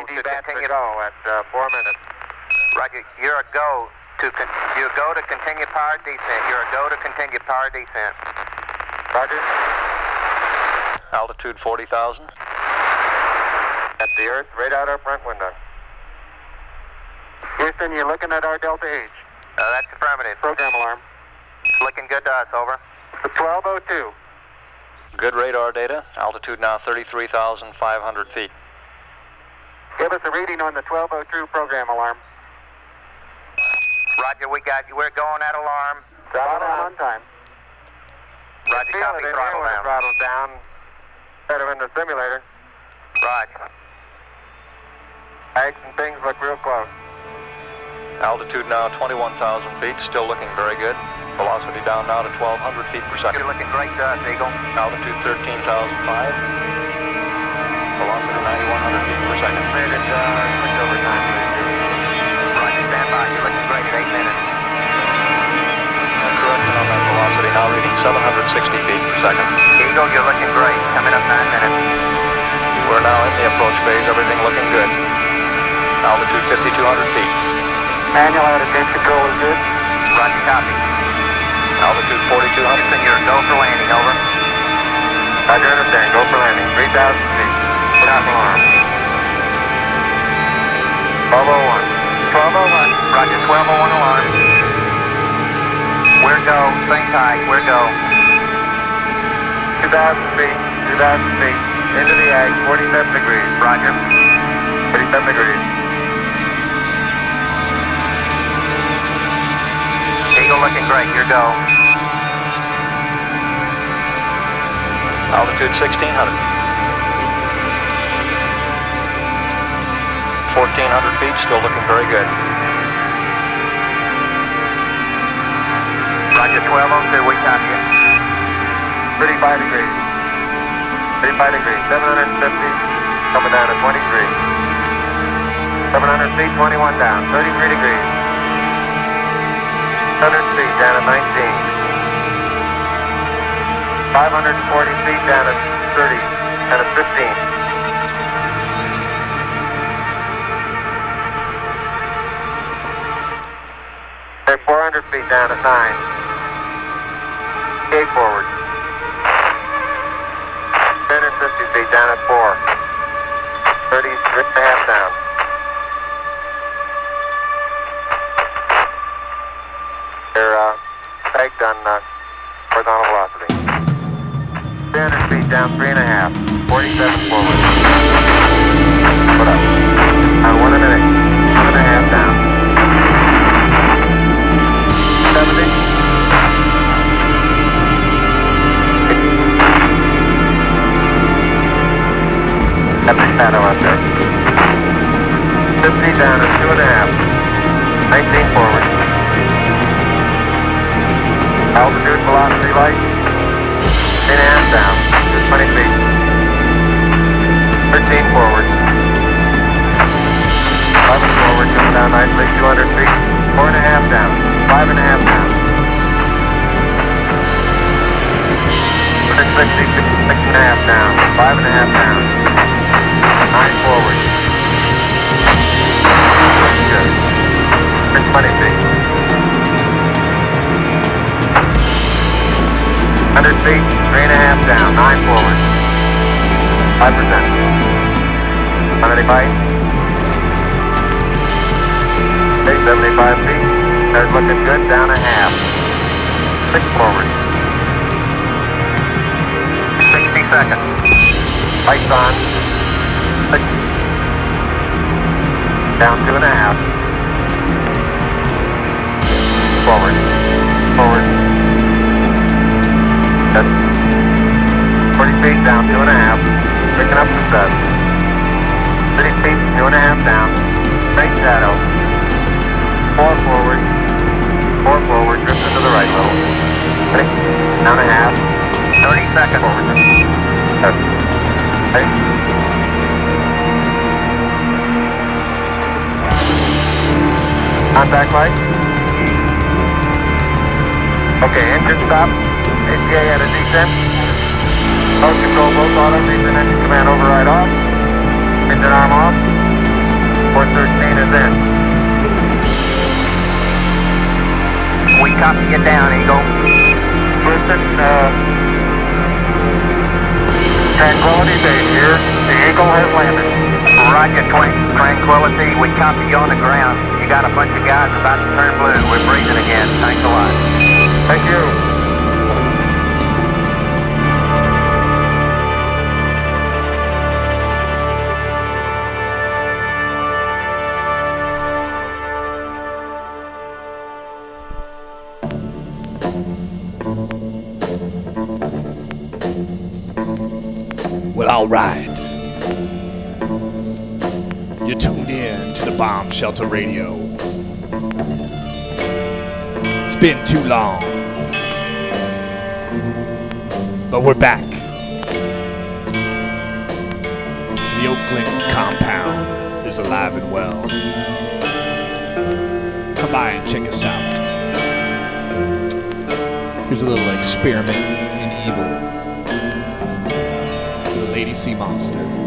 to continue. go at uh, four minutes. Roger, you're a go to con- you go to continue power descent. You're a go to continue power descent. Roger. Altitude 40,000. At the Earth, right out our front window. Houston, you're looking at our Delta H. Uh, that's affirmative. Program alarm. It's looking good to us, over. 1202. Good radar data. Altitude now 33,500 feet. Give us a reading on the 1202 program alarm. Roger, we got you. We're going at alarm. Throttle down on time. Roger, copy. Throttle down. Throttle down. Better in the simulator. Roger. Eggs and things look real close. Altitude now 21,000 feet, still looking very good. Velocity down now to 1,200 feet per second. You're looking great to us, Eagle. Altitude 13,005. Velocity 9,100 feet per second. Uh, time, please. Roger, stand by. You're looking great at 8 minutes. correction on that velocity, now reading 760 feet per second. Eagle, you're looking great. Coming up 9 minutes. We're now in the approach phase, everything looking good. Altitude 5,200 feet. Manual of control is good. Roger, copy. Altitude 4,200. Houston, you're go for landing, over. Roger, understand. Go for landing. 3,000 feet. Copy. Oh alarm. 1201. 1201. Roger, 1201 alarm. Go? Same. Where go? 2,000 feet. 2,000 feet. Into the ag. 47 degrees. Roger. 47 degrees. Eagle looking great. Go. Altitude 1600. 1400 feet, still looking very good. Roger, 1202, we copy you. 35 degrees. 35 degrees, 750, coming down to 23. 700 feet, 21 down, 33 degrees. 100 feet down at 19. 540 feet down at 30, down at 15. Down at 9. Gate forward. 50 feet down at 4. 30, and a half down. All right. You're tuned in to the Bomb Shelter Radio. It's been too long. But we're back. The Oakland compound is alive and well. Come by and check us out. Here's a little experiment Lady Monster.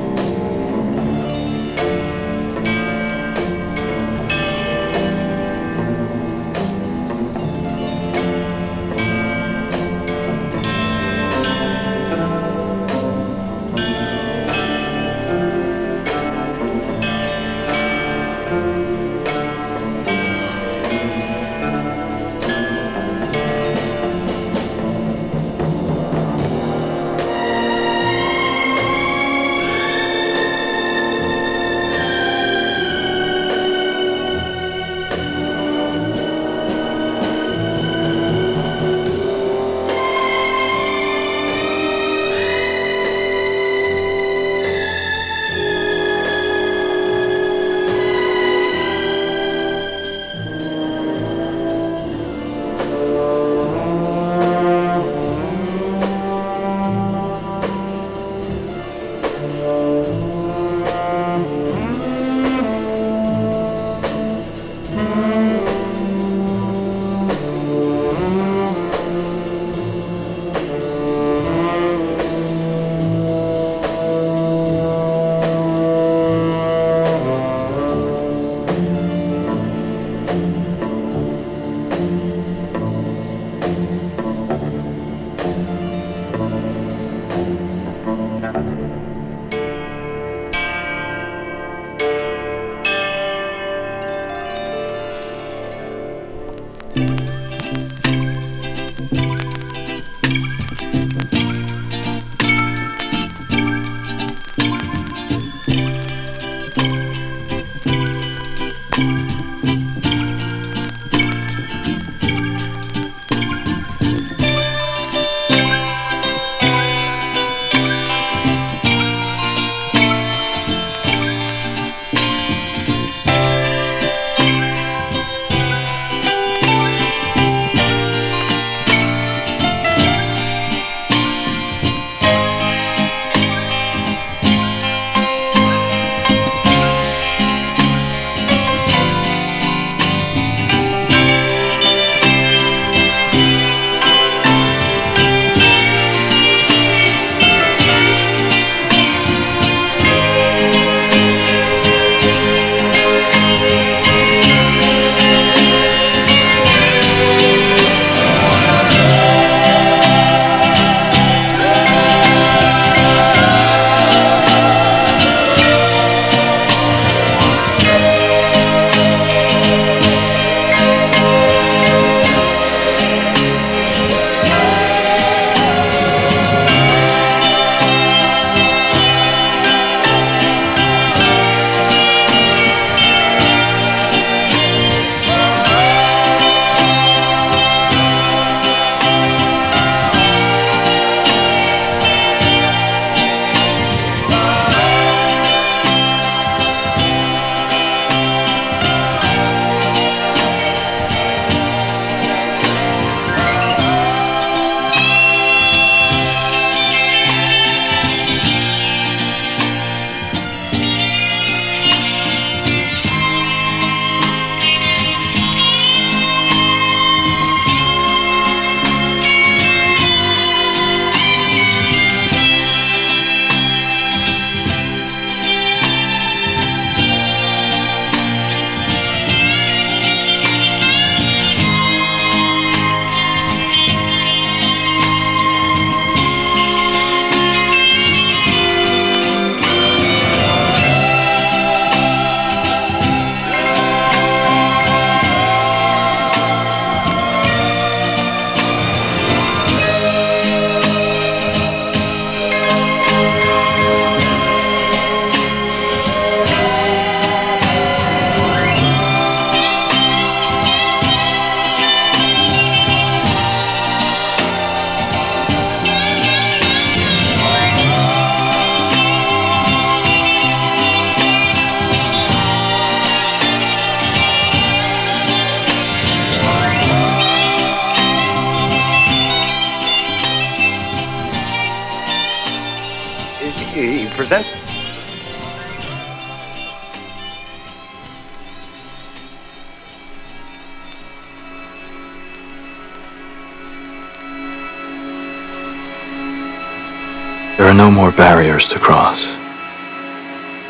No more barriers to cross.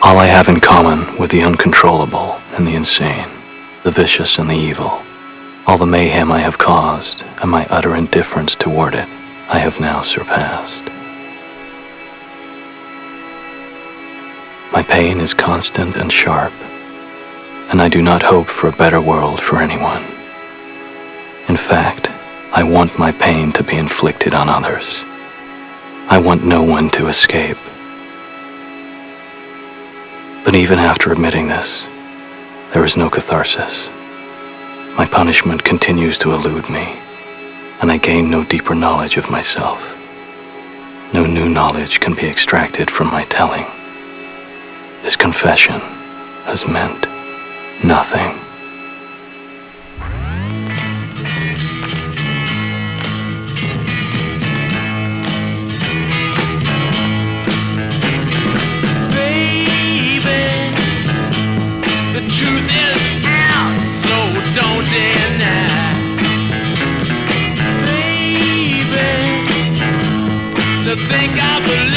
All I have in common with the uncontrollable and the insane, the vicious and the evil, all the mayhem I have caused and my utter indifference toward it, I have now surpassed. My pain is constant and sharp, and I do not hope for a better world for anyone. In fact, I want my pain to be inflicted on others. I want no one to escape. But even after admitting this, there is no catharsis. My punishment continues to elude me, and I gain no deeper knowledge of myself. No new knowledge can be extracted from my telling. This confession has meant nothing. to think I believe.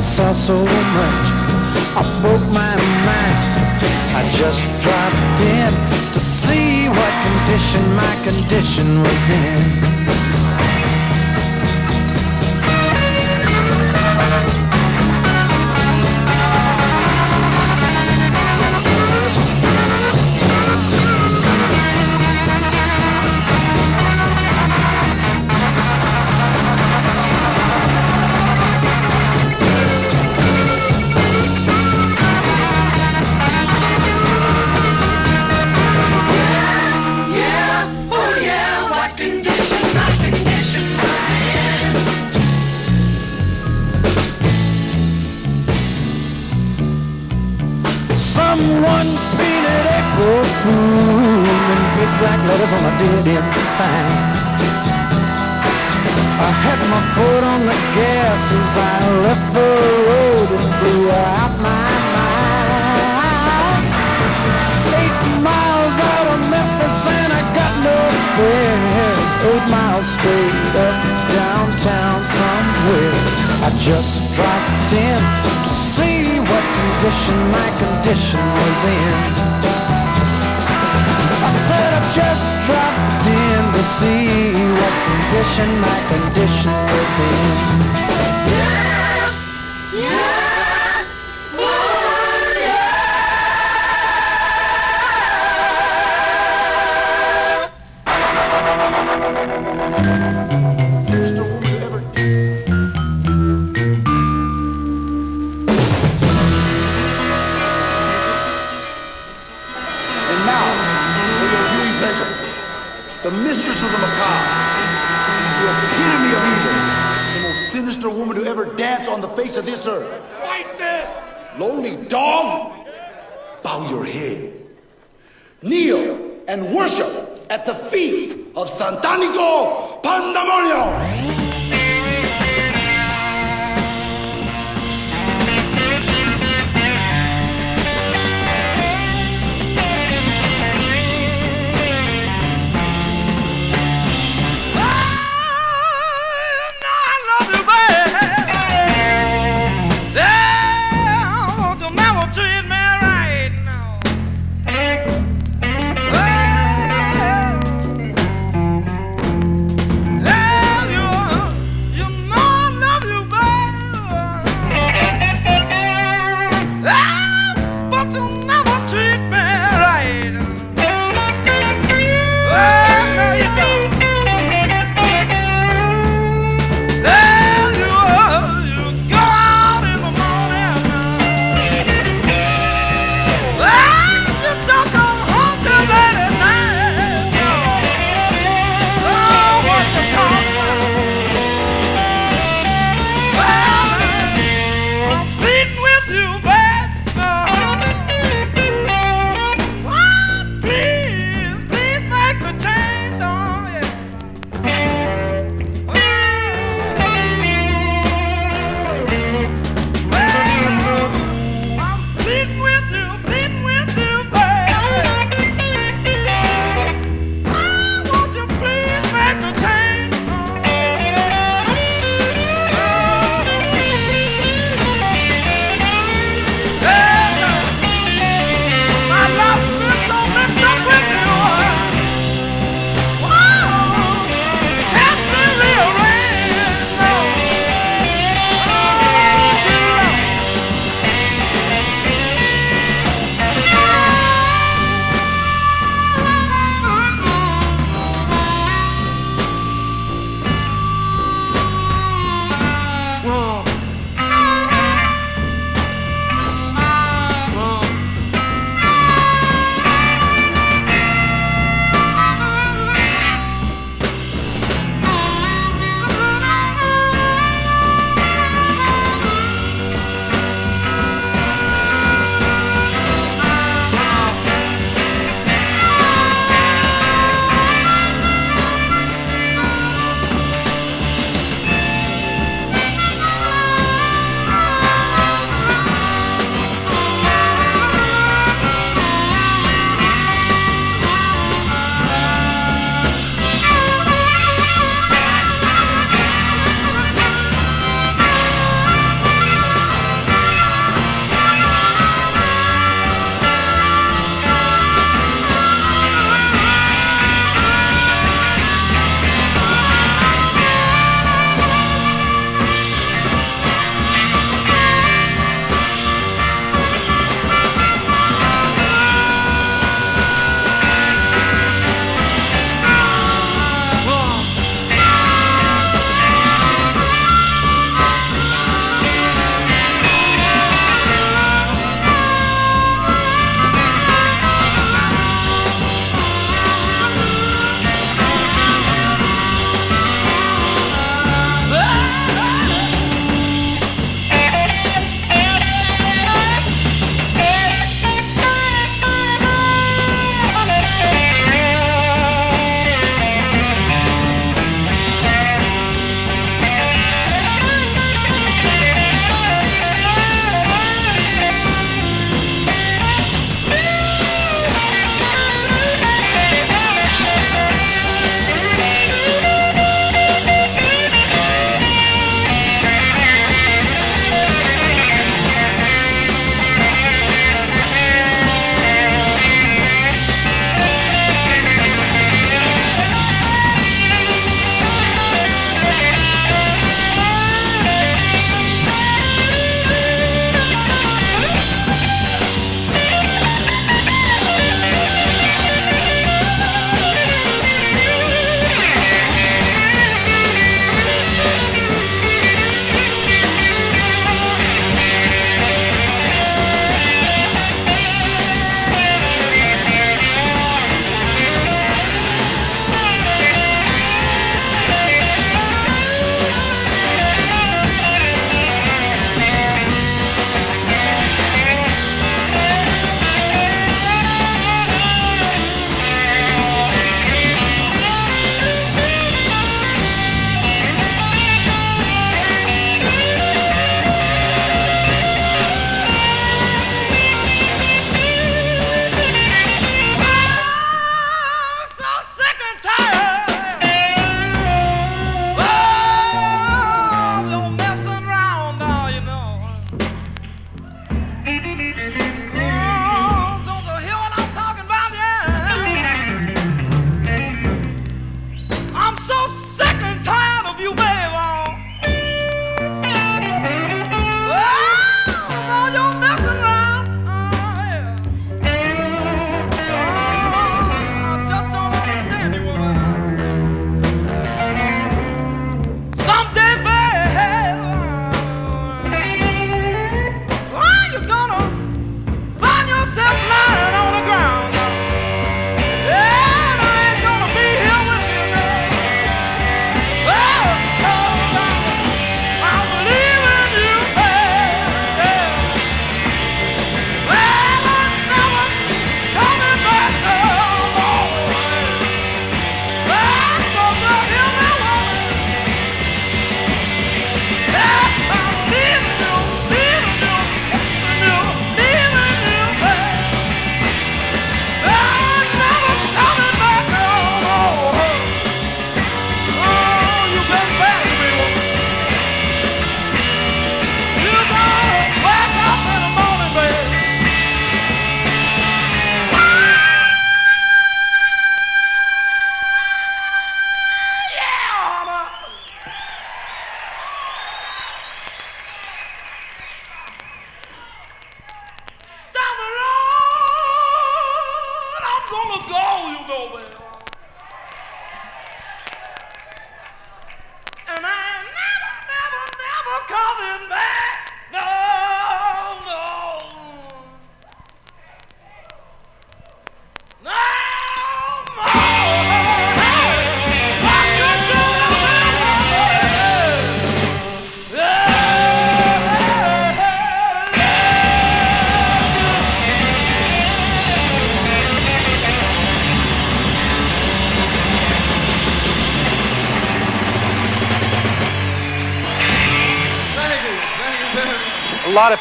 I saw so much. I broke my mind. I just dropped in to see what condition my condition was in. Letters on a dead end sign. I had my foot on the gas as I left the road and blew out my mind. Eight miles out of Memphis and I got no fare. Eight miles straight up downtown somewhere. I just dropped in to see what condition my condition was in. To see what condition my condition is in. And face of this earth. Fight this! Lonely dog,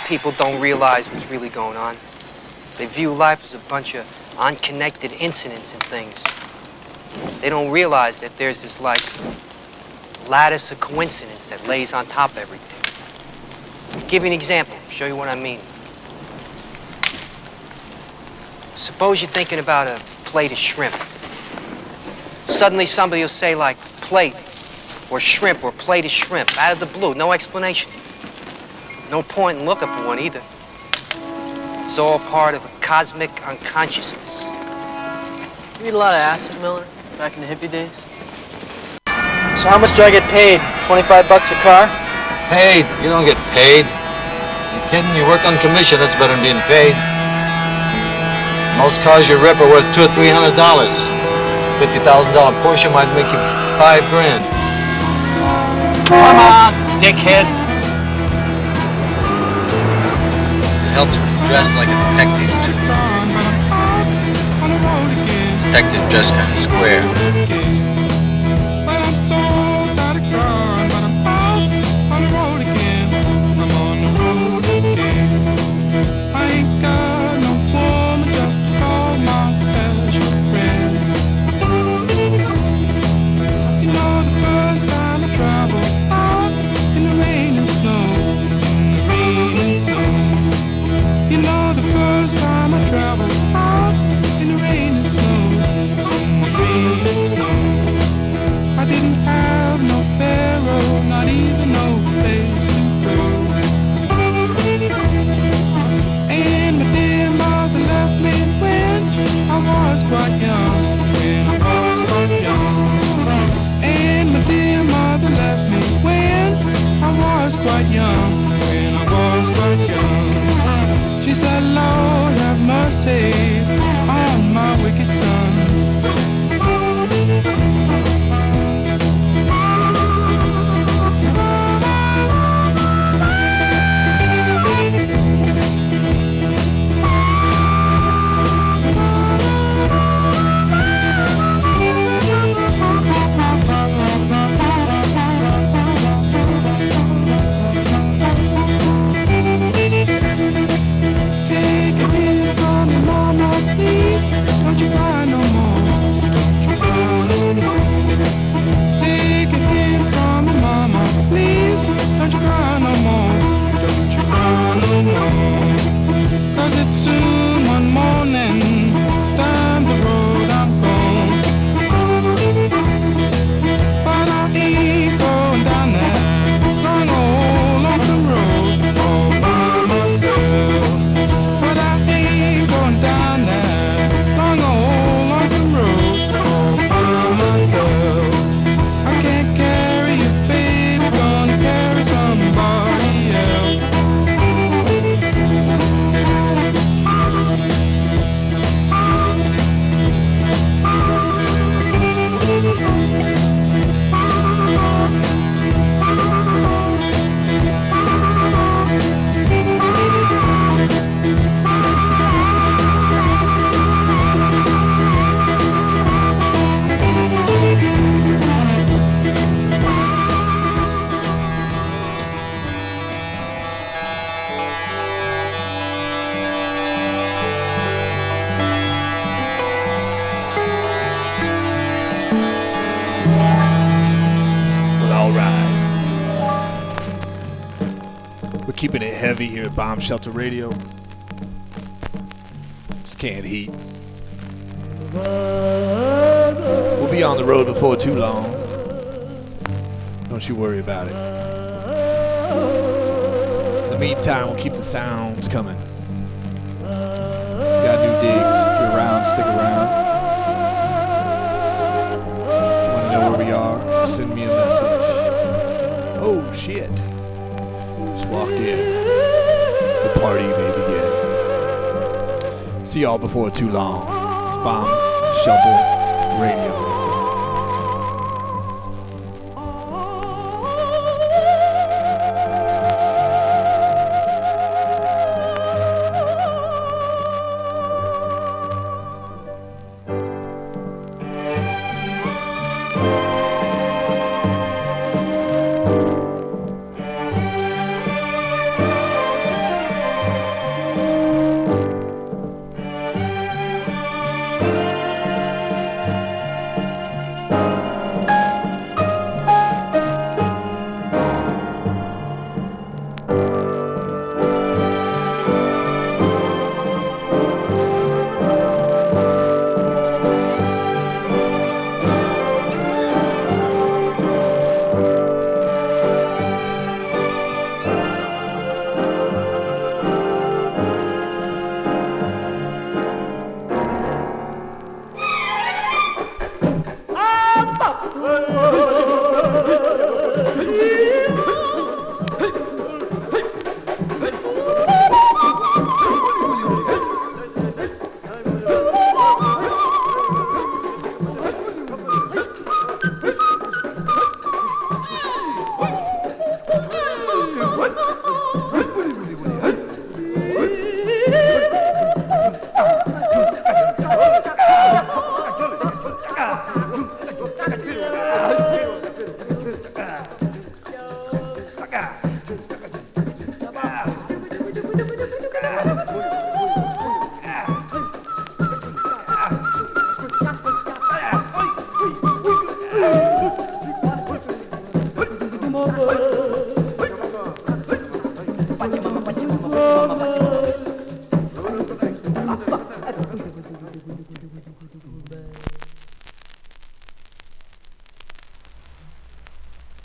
people don't realize what's really going on. They view life as a bunch of unconnected incidents and things. They don't realize that there's this like lattice of coincidence that lays on top of everything. I'll give you an example, show you what I mean. Suppose you're thinking about a plate of shrimp. Suddenly somebody will say like plate or shrimp or plate of shrimp out of the blue, no explanation. No point in looking for one either. It's all part of a cosmic unconsciousness. You eat a lot of acid, Miller, back in the hippie days? So how much do I get paid? 25 bucks a car? Paid? You don't get paid. You kidding? You work on commission. That's better than being paid. Most cars you rip are worth two or three hundred dollars. Fifty thousand dollar Porsche might make you five grand. Come on, dickhead. When dressed like a detective. Detective dressed kind of square. Have heavy here at Bomb Shelter Radio. Just can't heat. We'll be on the road before too long. Don't you worry about it. In the meantime, we'll keep the sounds coming. Got new digs. You're around, stick around. Want to know where we are? Send me a y'all before too long. It's Bomb Shelter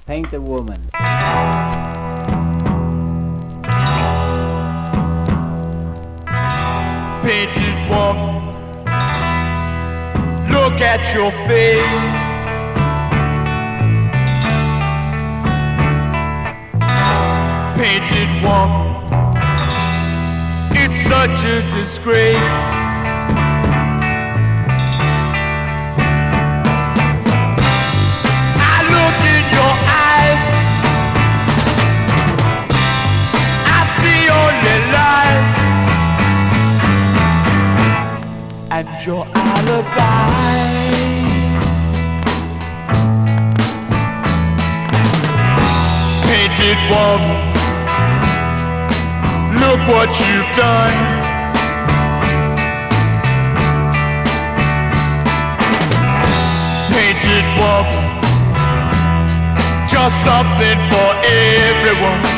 Paint a Woman. Painted woman, look at your face. Painted woman, it's such a disgrace. and your alibi. Painted one, look what you've done. Painted one, just something for everyone.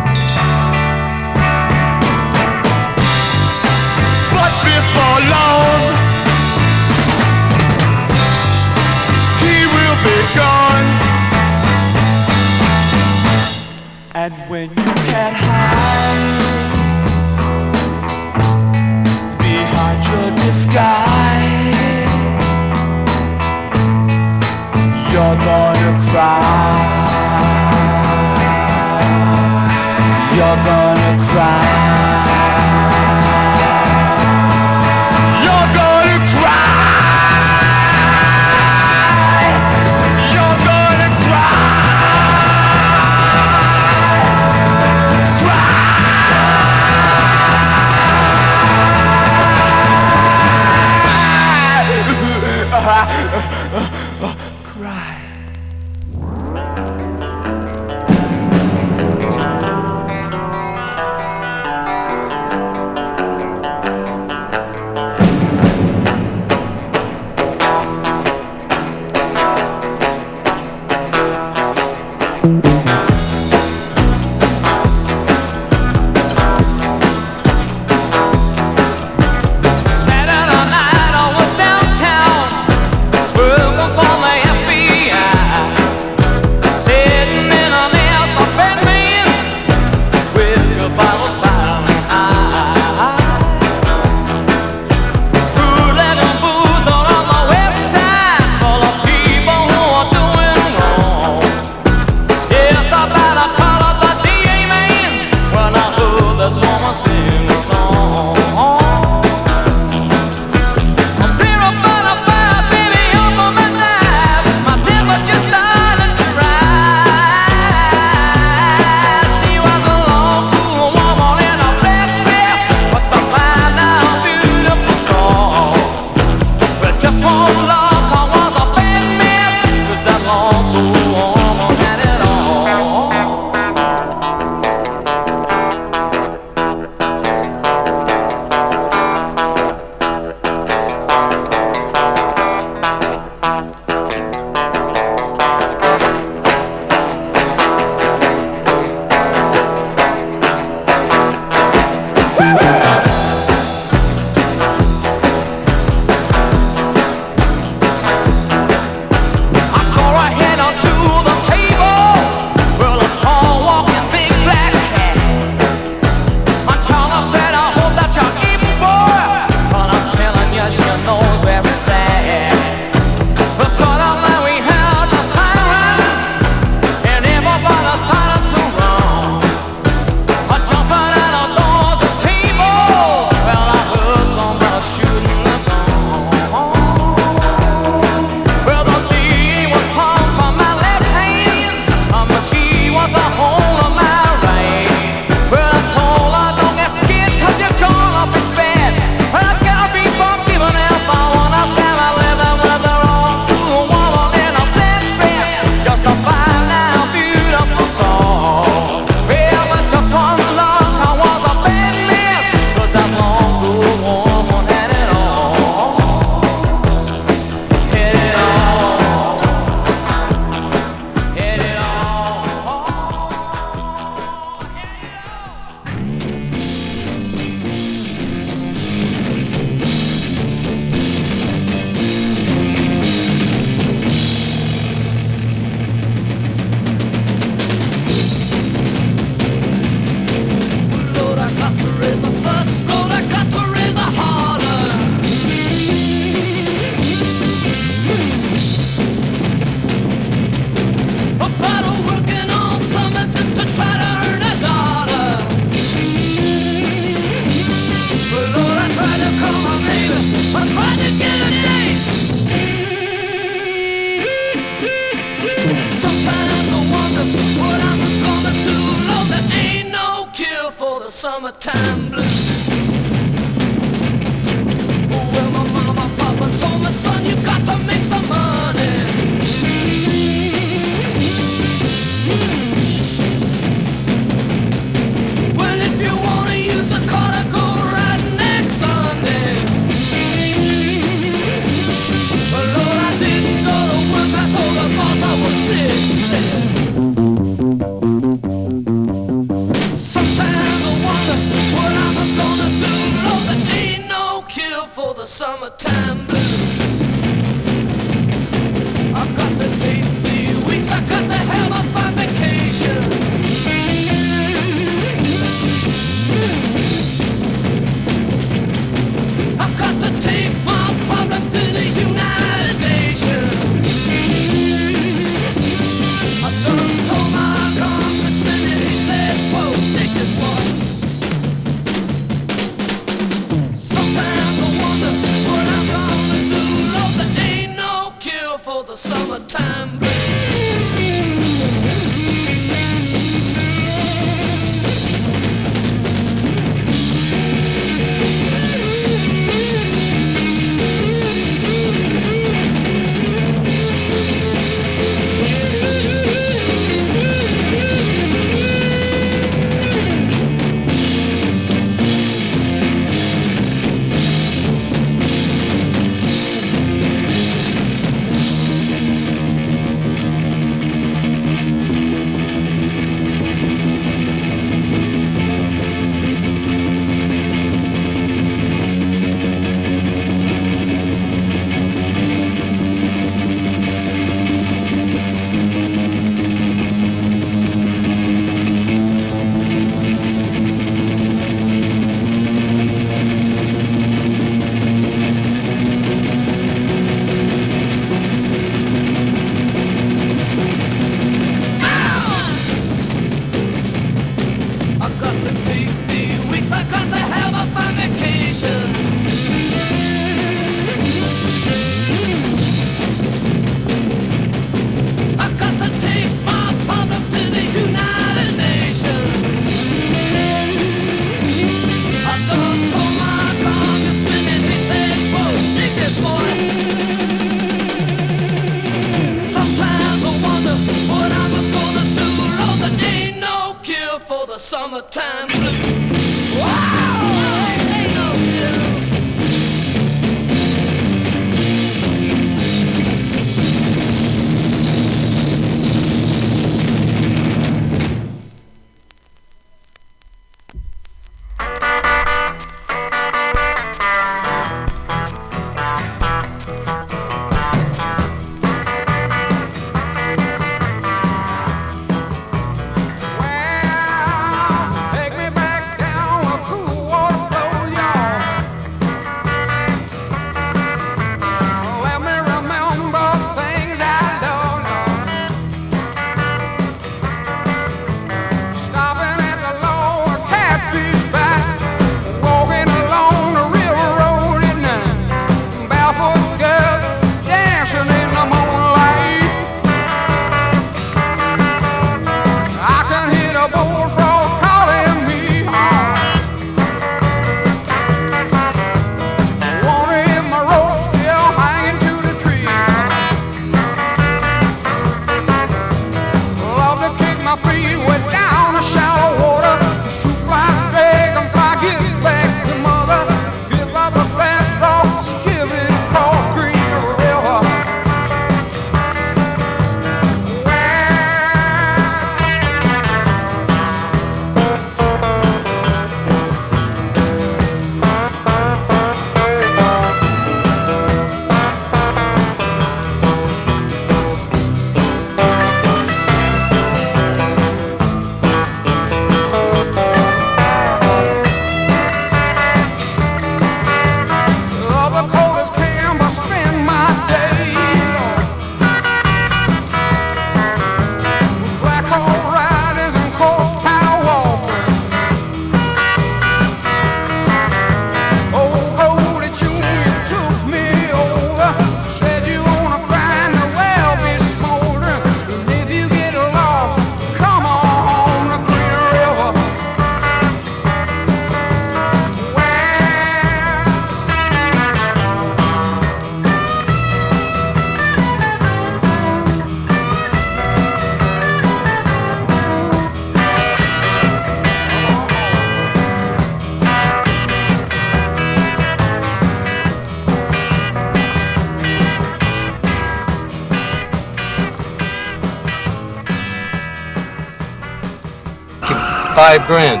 Five grand.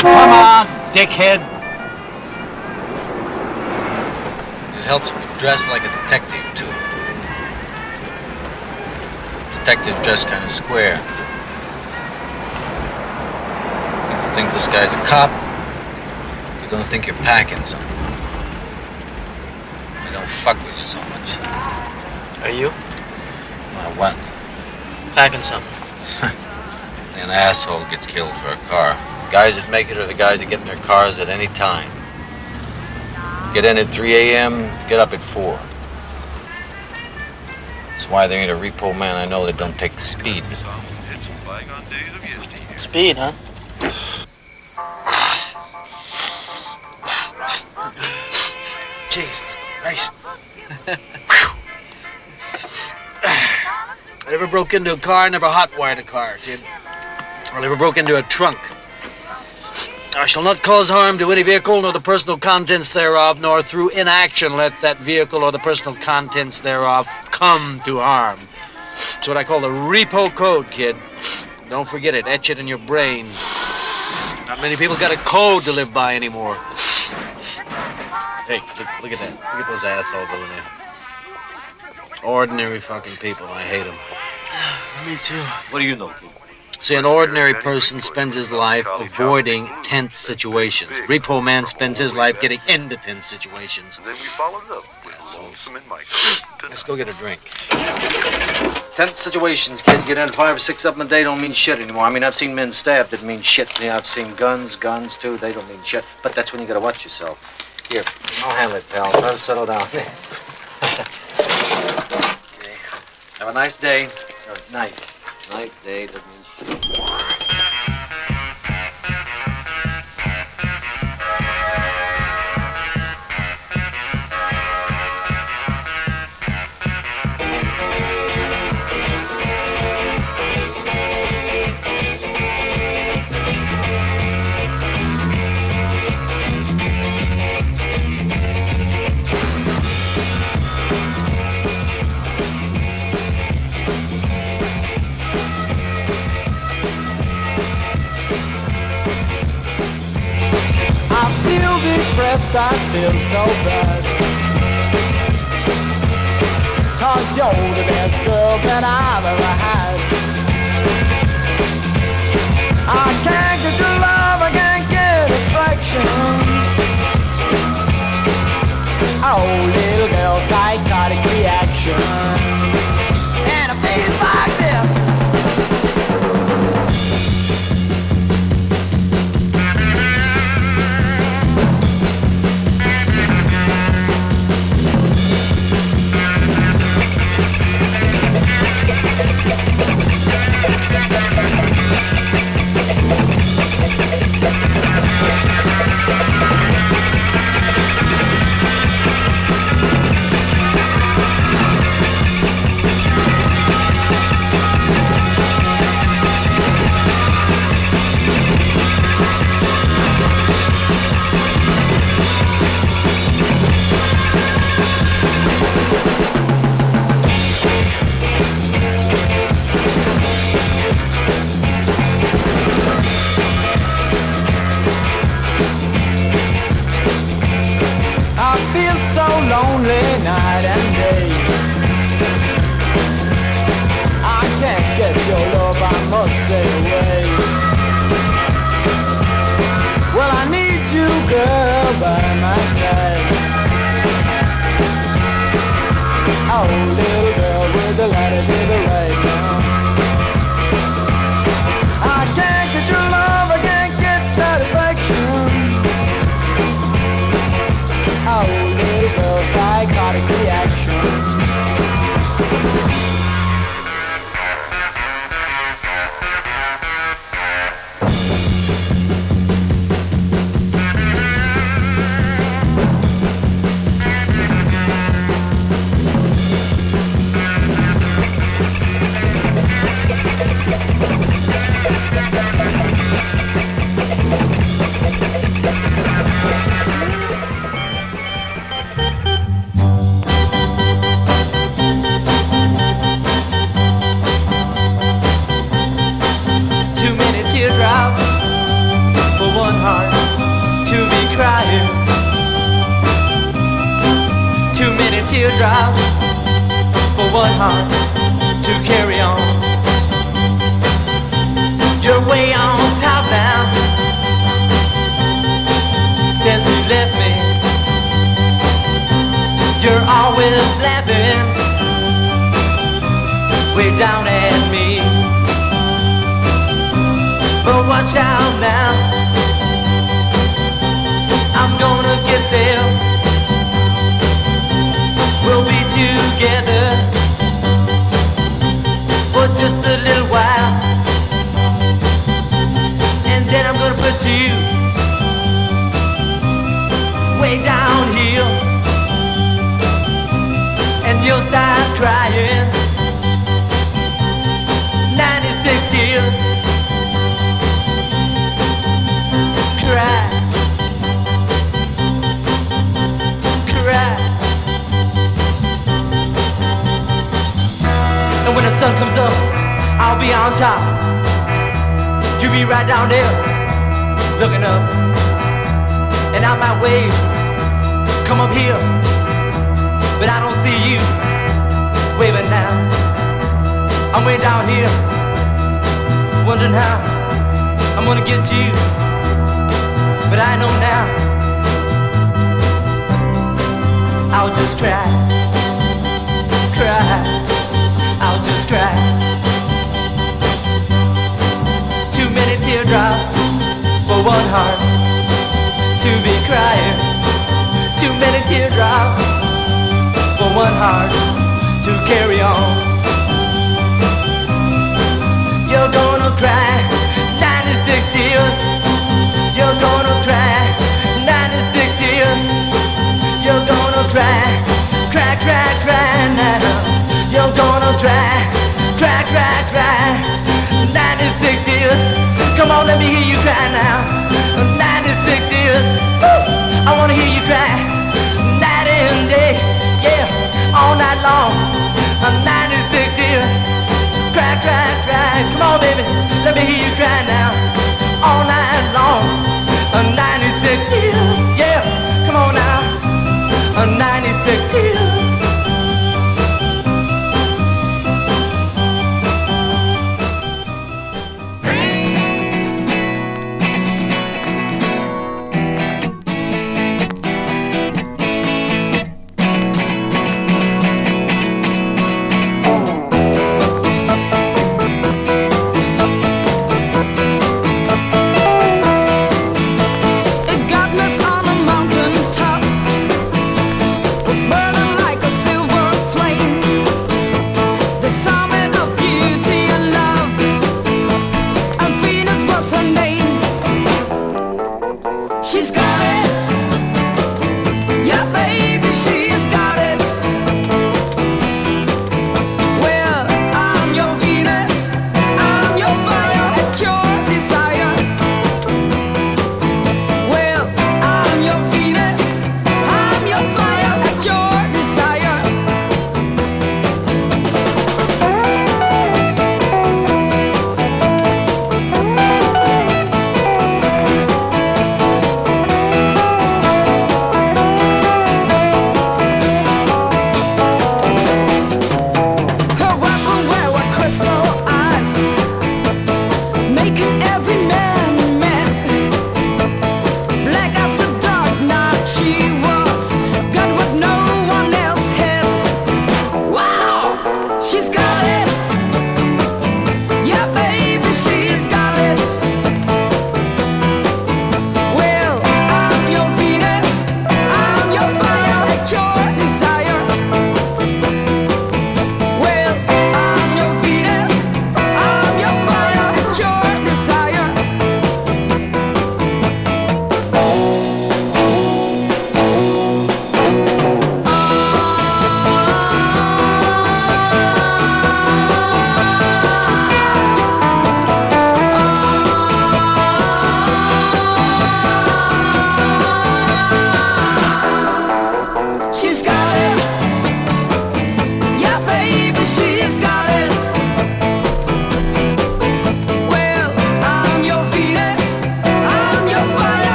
Come on, dickhead. It helps if you dress like a detective, too. Detectives dress kind of square. People think this guy's a cop. You're gonna think you're packing something. They don't fuck with you so much. Are you? My what? Packing something. An asshole gets killed for a car. Guys that make it are the guys that get in their cars at any time. Get in at 3 a.m., get up at 4. That's why there ain't a repo man I know that don't take speed. Speed, huh? Jesus Christ. I never broke into a car, never hotwired a car, kid. I never broke into a trunk. I shall not cause harm to any vehicle nor the personal contents thereof, nor through inaction let that vehicle or the personal contents thereof come to harm. It's what I call the repo code, kid. Don't forget it. Etch it in your brain. Not many people got a code to live by anymore. Hey, look, look at that. Look at those assholes over there. Ordinary fucking people. I hate them. Me too. What do you know, kid? See, an ordinary person spends his life avoiding tense situations. Repo man spends his life getting into tense situations. Then we followed up Assholes. Lonesome and Mike. Let's go get a drink. Tense situations, kids. Get in five or six of them a day don't mean shit anymore. I mean, I've seen men stabbed that mean shit. to me. I've seen guns, guns too. They don't mean shit. But that's when you gotta watch yourself. Here, I'll handle it, pal. Try to settle down. okay. Have a nice day. Or night. Night, day, doesn't feel depressed, I feel so bad. Cause you're the best girl that I've ever had. I can't get your love, I can't get affection. Oh, little girl, psychotic reaction. Feel so lonely night and day. I can't get your love, I must stay away. Well, I need you, girl, by my side. Oh, little girl with the light of the right psychotic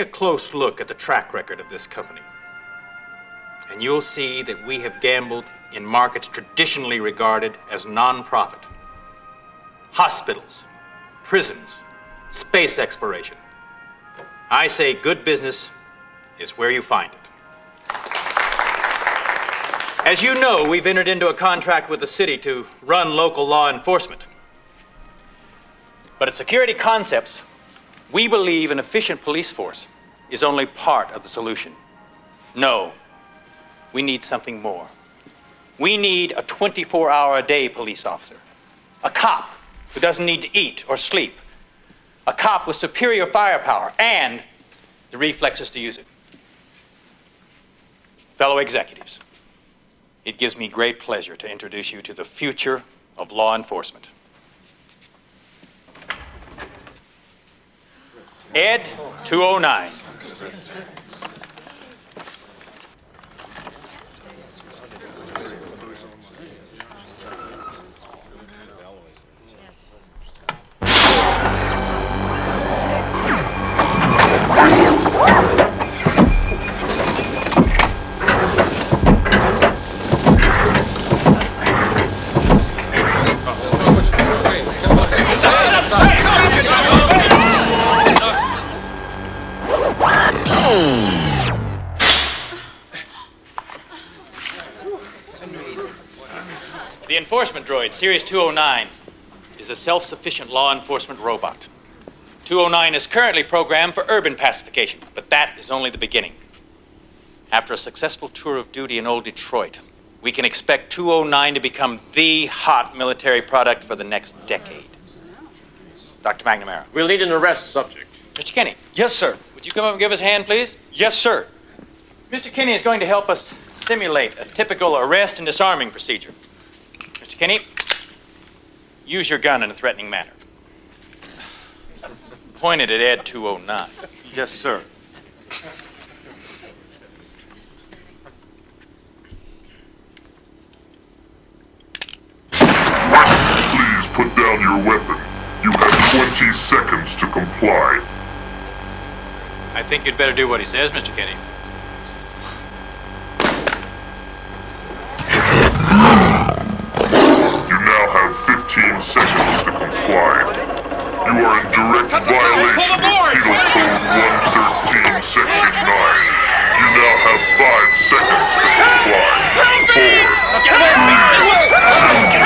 Take a close look at the track record of this company, and you'll see that we have gambled in markets traditionally regarded as non-profit. Hospitals, prisons, space exploration. I say good business is where you find it. As you know, we've entered into a contract with the city to run local law enforcement. But at Security Concepts, we believe an efficient police force is only part of the solution. No, we need something more. We need a 24 hour a day police officer, a cop who doesn't need to eat or sleep, a cop with superior firepower and the reflexes to use it. Fellow executives, it gives me great pleasure to introduce you to the future of law enforcement. Ed 209. Enforcement droid, Series 209, is a self sufficient law enforcement robot. 209 is currently programmed for urban pacification, but that is only the beginning. After a successful tour of duty in Old Detroit, we can expect 209 to become the hot military product for the next decade. Dr. McNamara. We'll need an arrest subject. Mr. Kinney. Yes, sir. Would you come up and give us a hand, please? Yes, sir. Mr. Kinney is going to help us simulate a typical arrest and disarming procedure. Mr. Kinney, use your gun in a threatening manner. Pointed at Ed 209. Yes, sir. Please put down your weapon. You have 20 seconds to comply. I think you'd better do what he says, Mr. Kinney. have 15 seconds to comply. You are in direct violation of Penal Code 113, Section 9. You now have 5 seconds to comply. 4, 3, 2,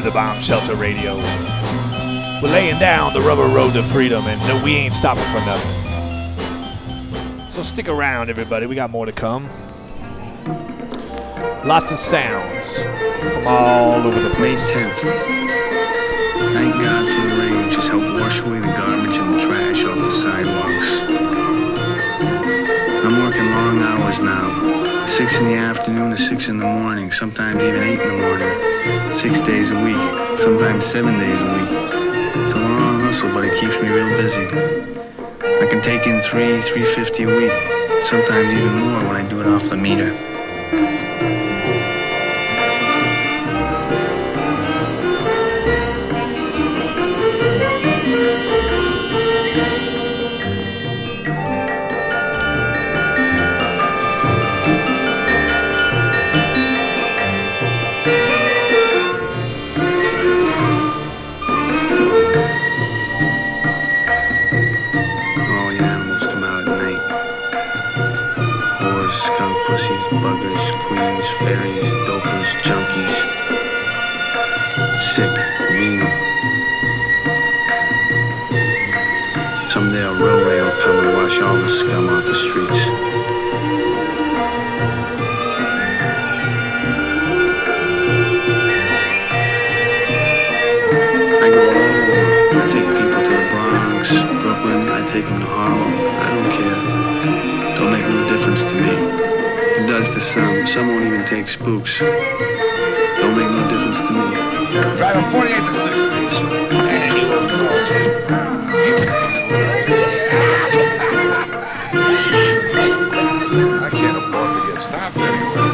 to the Bomb Shelter Radio. We're laying down the rubber road to freedom, and no, we ain't stopping for nothing. So stick around, everybody. We got more to come. Lots of sounds from all over the place. Thank God for the rain, Just help helped wash away the garbage and the trash off the sidewalks. I'm working long hours now, 6 in the afternoon to 6 in the morning, sometimes even 8 in the morning six days a week, sometimes seven days a week. It's a long hustle, but it keeps me real busy. I can take in three, 350 a week, sometimes even more when I do it off the meter. happy.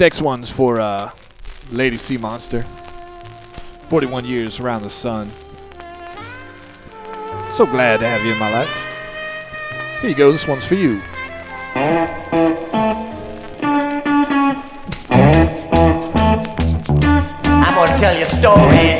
Next one's for uh, Lady Sea Monster. 41 years around the sun. So glad to have you in my life. Here you go, this one's for you. I'm gonna tell you a story.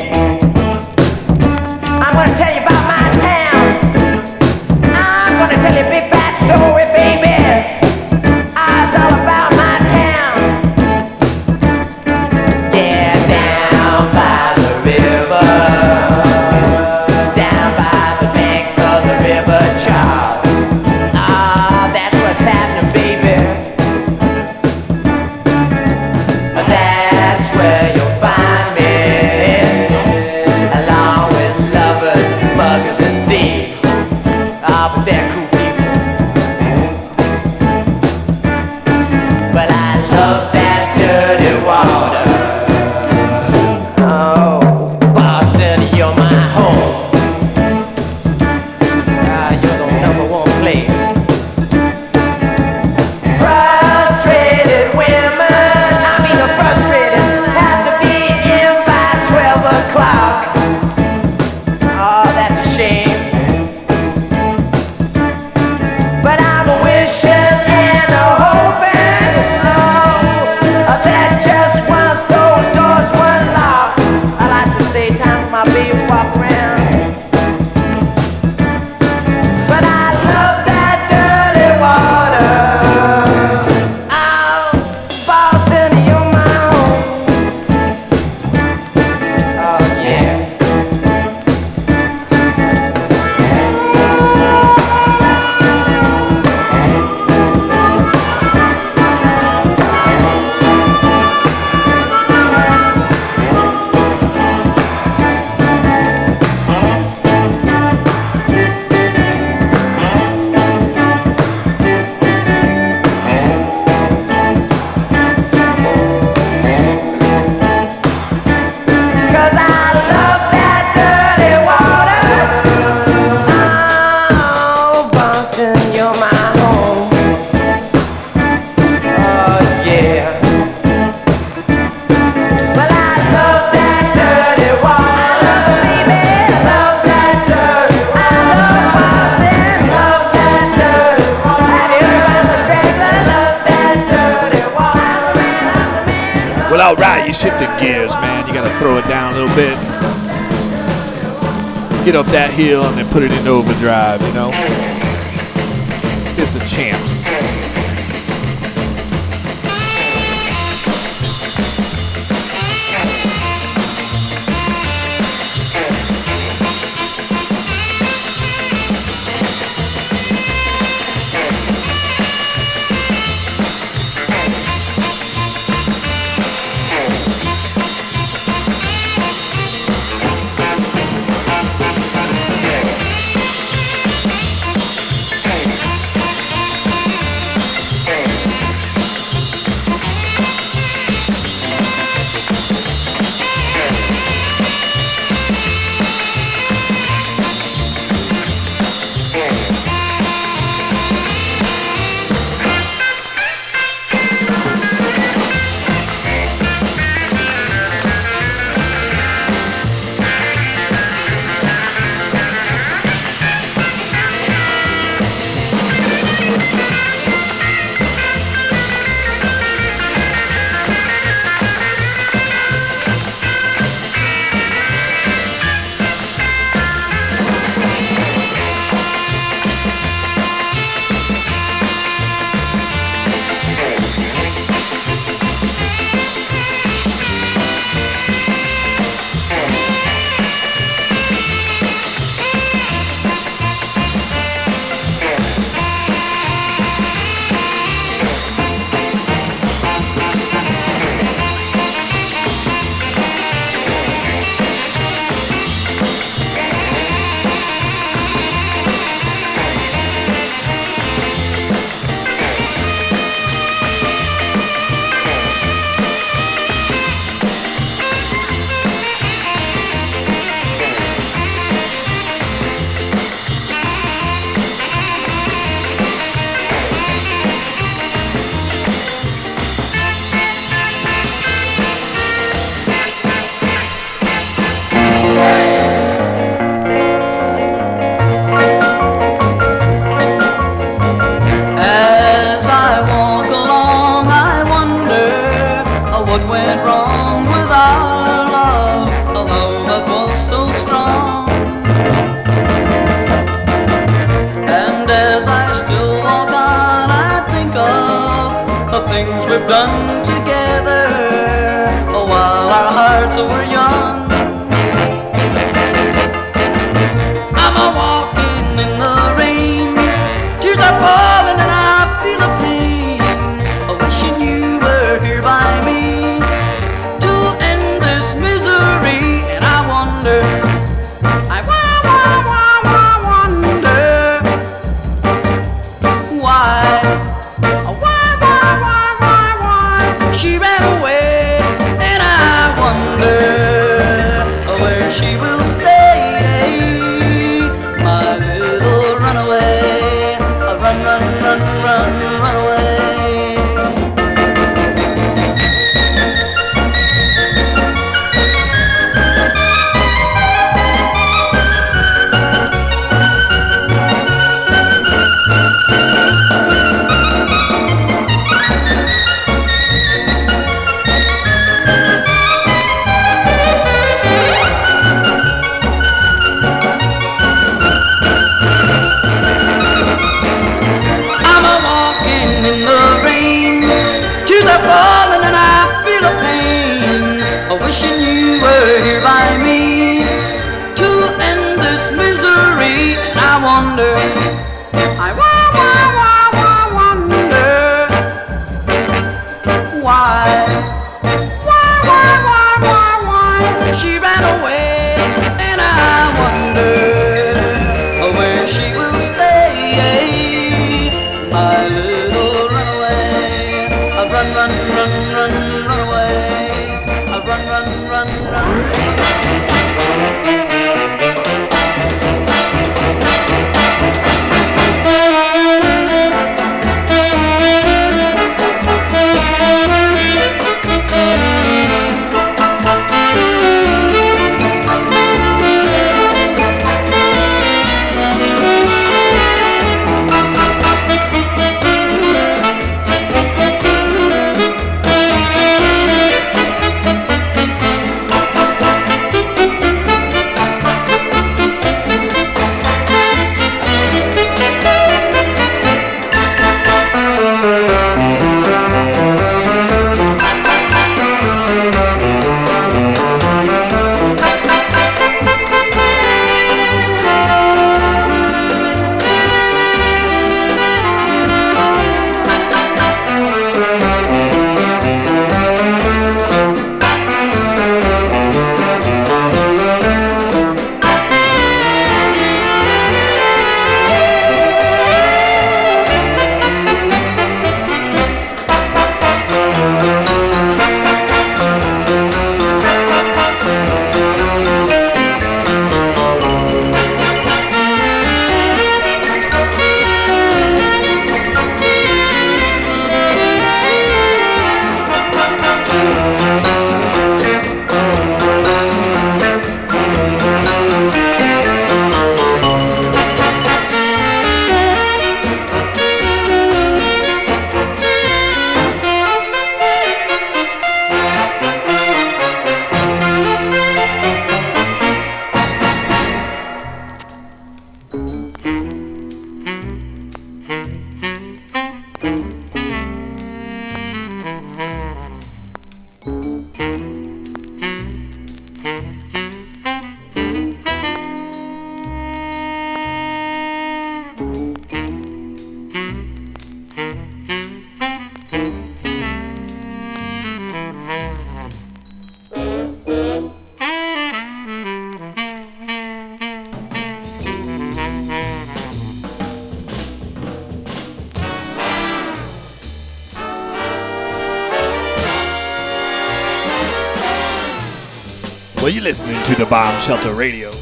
Bomb Shelter Radio. The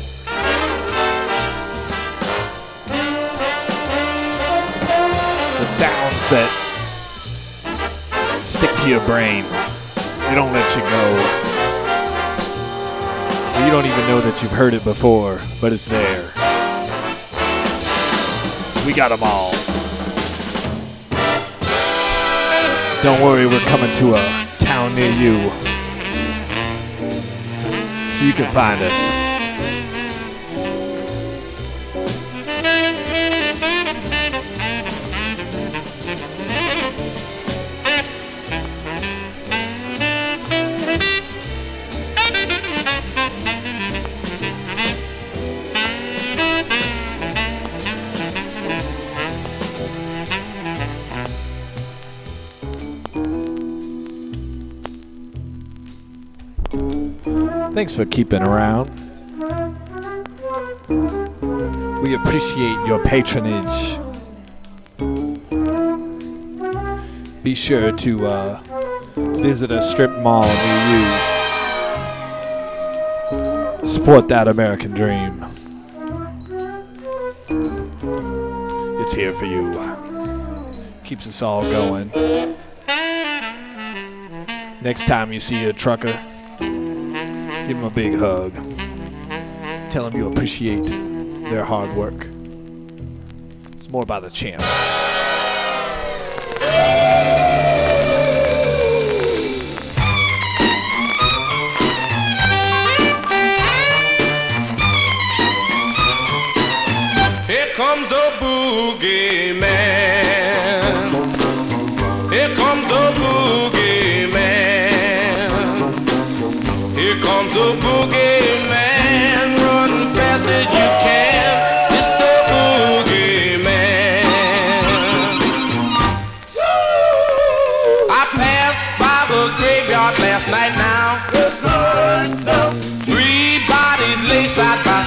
sounds that stick to your brain. They don't let you go. You don't even know that you've heard it before, but it's there. We got them all. Don't worry, we're coming to a town near you you can find us. Thanks for keeping around. We appreciate your patronage. Be sure to uh, visit a strip mall near you. Support that American dream. It's here for you. Keeps us all going. Next time you see a trucker, give them a big hug. Tell them you appreciate their hard work. It's more about the champ.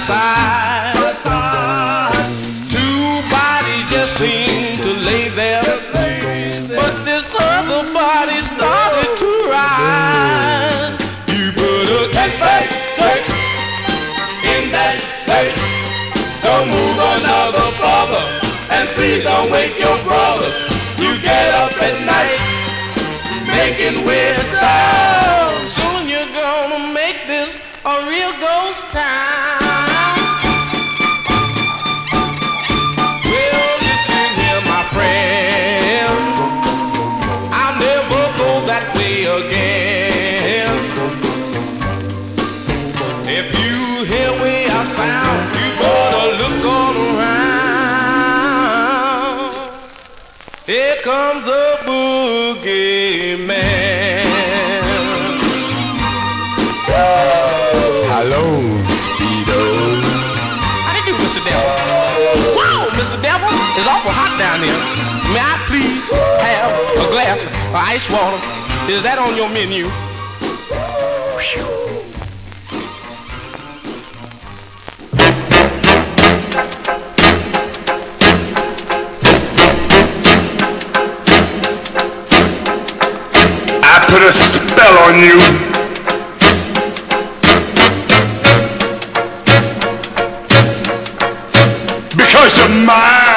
Two bodies just to lay there. But this other body started to rise. You put a back, back in that. Don't move another. And please don't wake your brother. You get up at night making weird ice water? Is that on your menu? I put a spell on you. Because you're mine.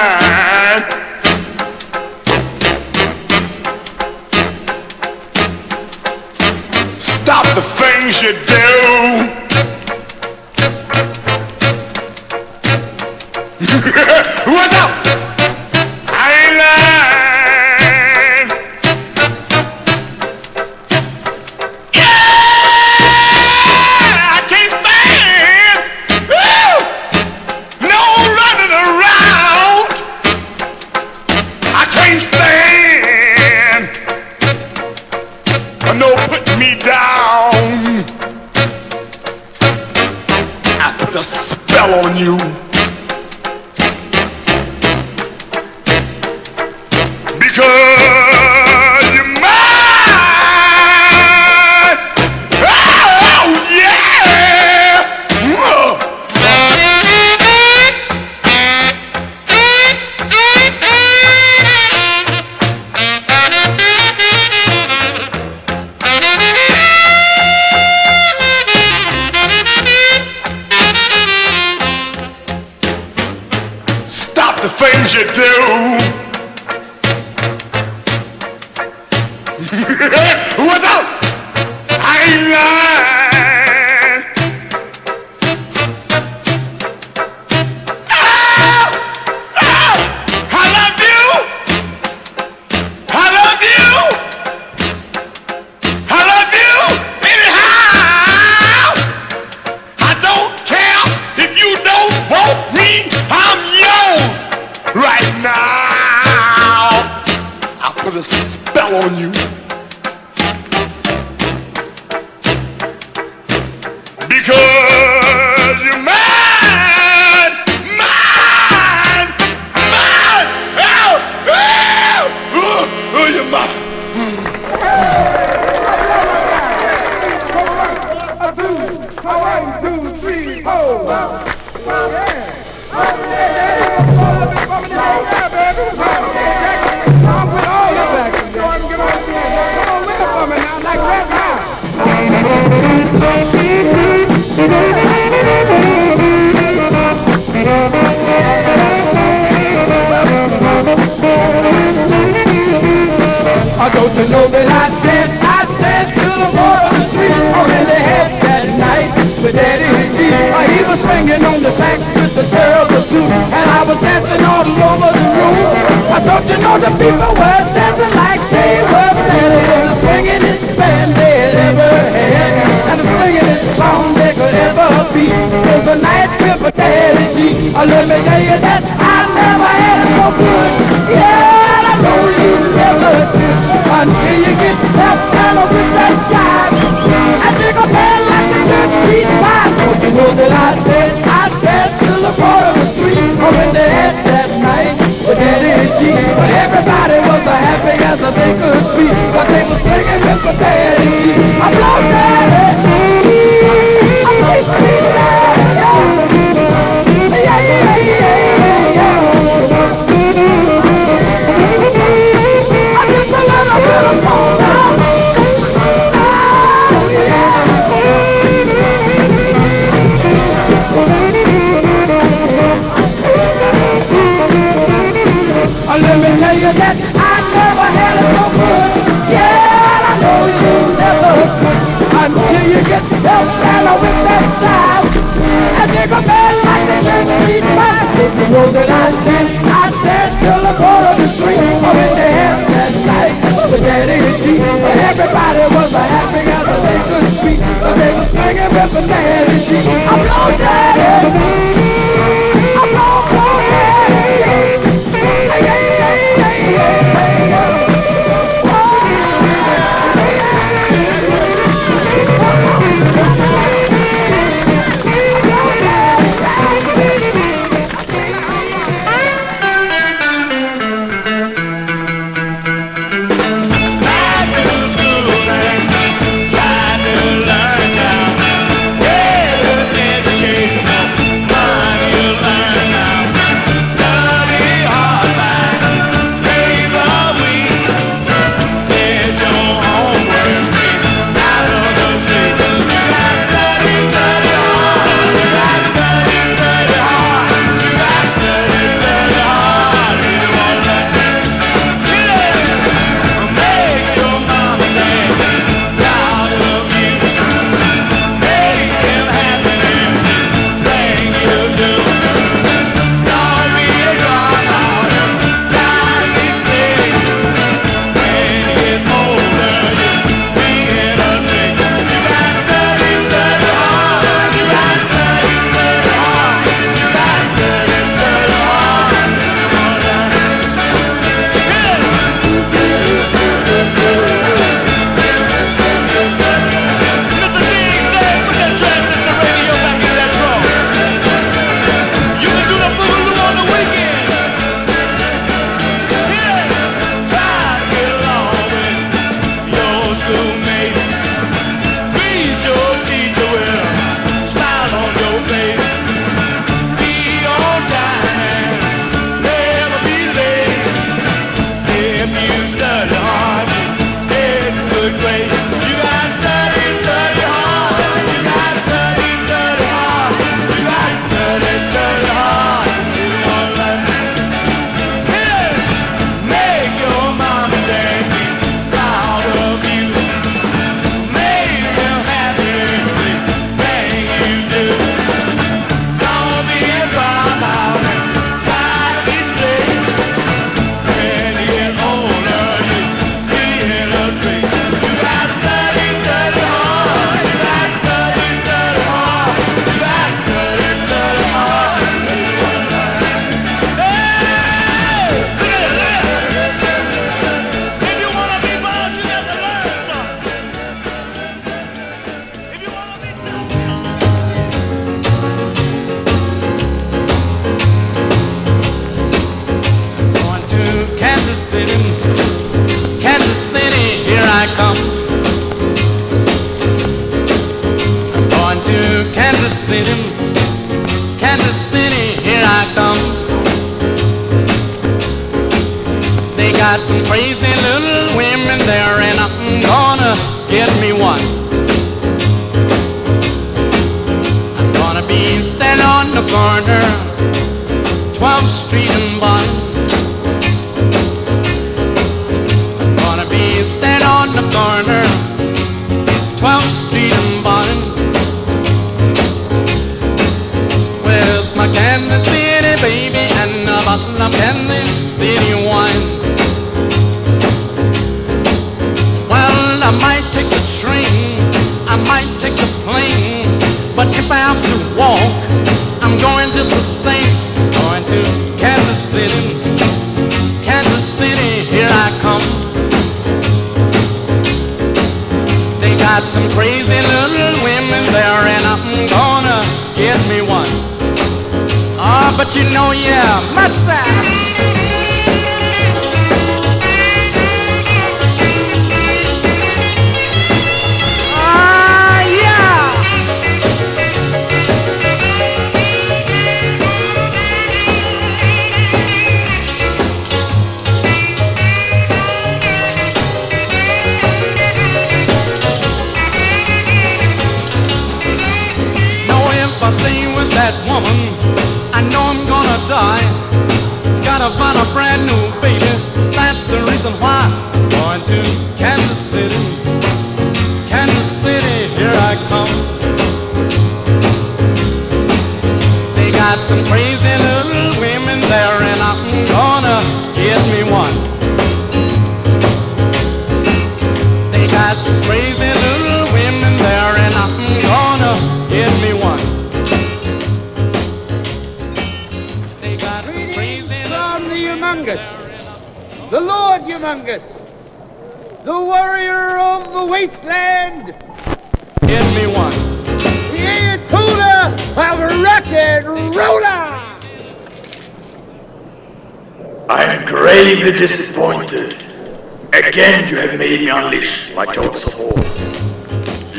Again, you have made me unleash my dogs of war.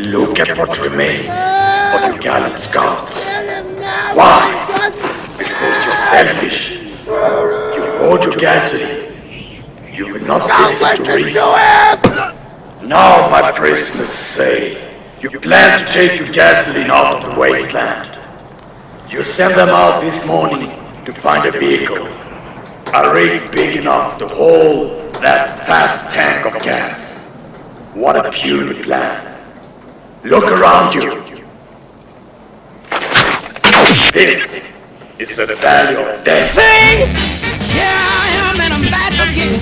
Look at what remains of your gallant scouts. Why? Because you're selfish. You hoard your gasoline. You will not listen to reason. Now, my prisoners say, you plan to take your gasoline out of the wasteland. You sent them out this morning to find a vehicle. A rig big enough to hold that fat tank of gas. What a puny plan. Look around you. This is the valley of death. Sing! Here I am and I'm back again.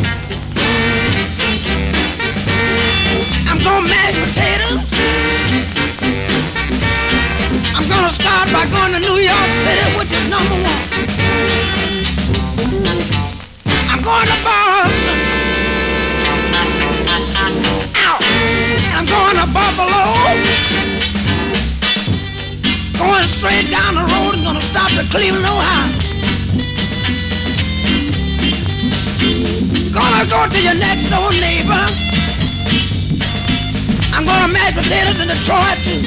I'm gonna mash potatoes. I'm gonna start by going to New York City, which is number one. I'm going to Boston. I'm going to Buffalo. Going straight down the road and gonna stop at Cleveland, Ohio. Gonna go to your next door neighbor. I'm gonna mash potatoes in Detroit too.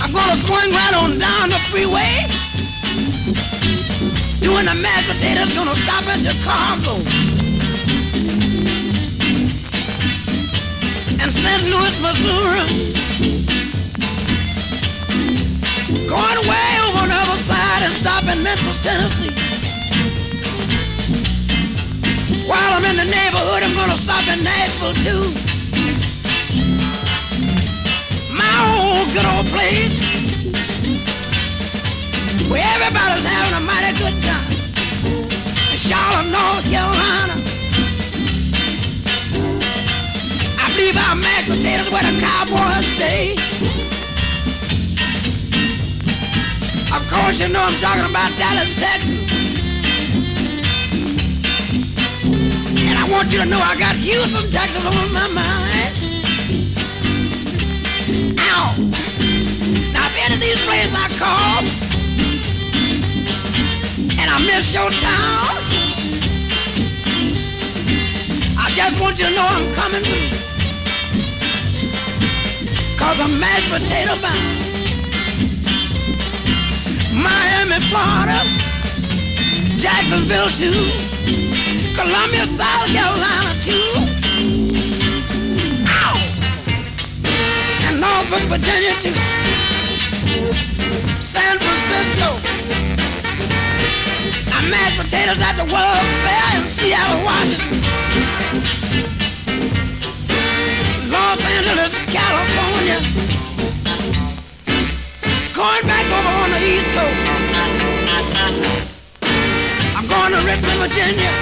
I'm gonna swing right on down the freeway. Doing the mashed potatoes, gonna stop at Chicago. And St. Louis, Missouri. Going way over on the other side and stop in Memphis, Tennessee. While I'm in the neighborhood, I'm gonna stop in Nashville too. My old good old place. Where everybody's having a mighty good time. In Charlotte, North Carolina. Believe our mashed potatoes where the cowboys stay. Of course, you know I'm talking about Dallas, Texas. And I want you to know I got Houston, Texas on my mind. Ow! Now, if any of these places I call, and I miss your town, I just want you to know I'm coming through. Cause I'm mashed potato bound. Miami, Florida, Jacksonville too, Columbia, South Carolina too, Ow! and Norfolk, Virginia too, San Francisco. I mashed potatoes at the World Fair in Seattle, Washington. Los Angeles, California. Going back over on the East Coast. I'm going to Richmond, Virginia.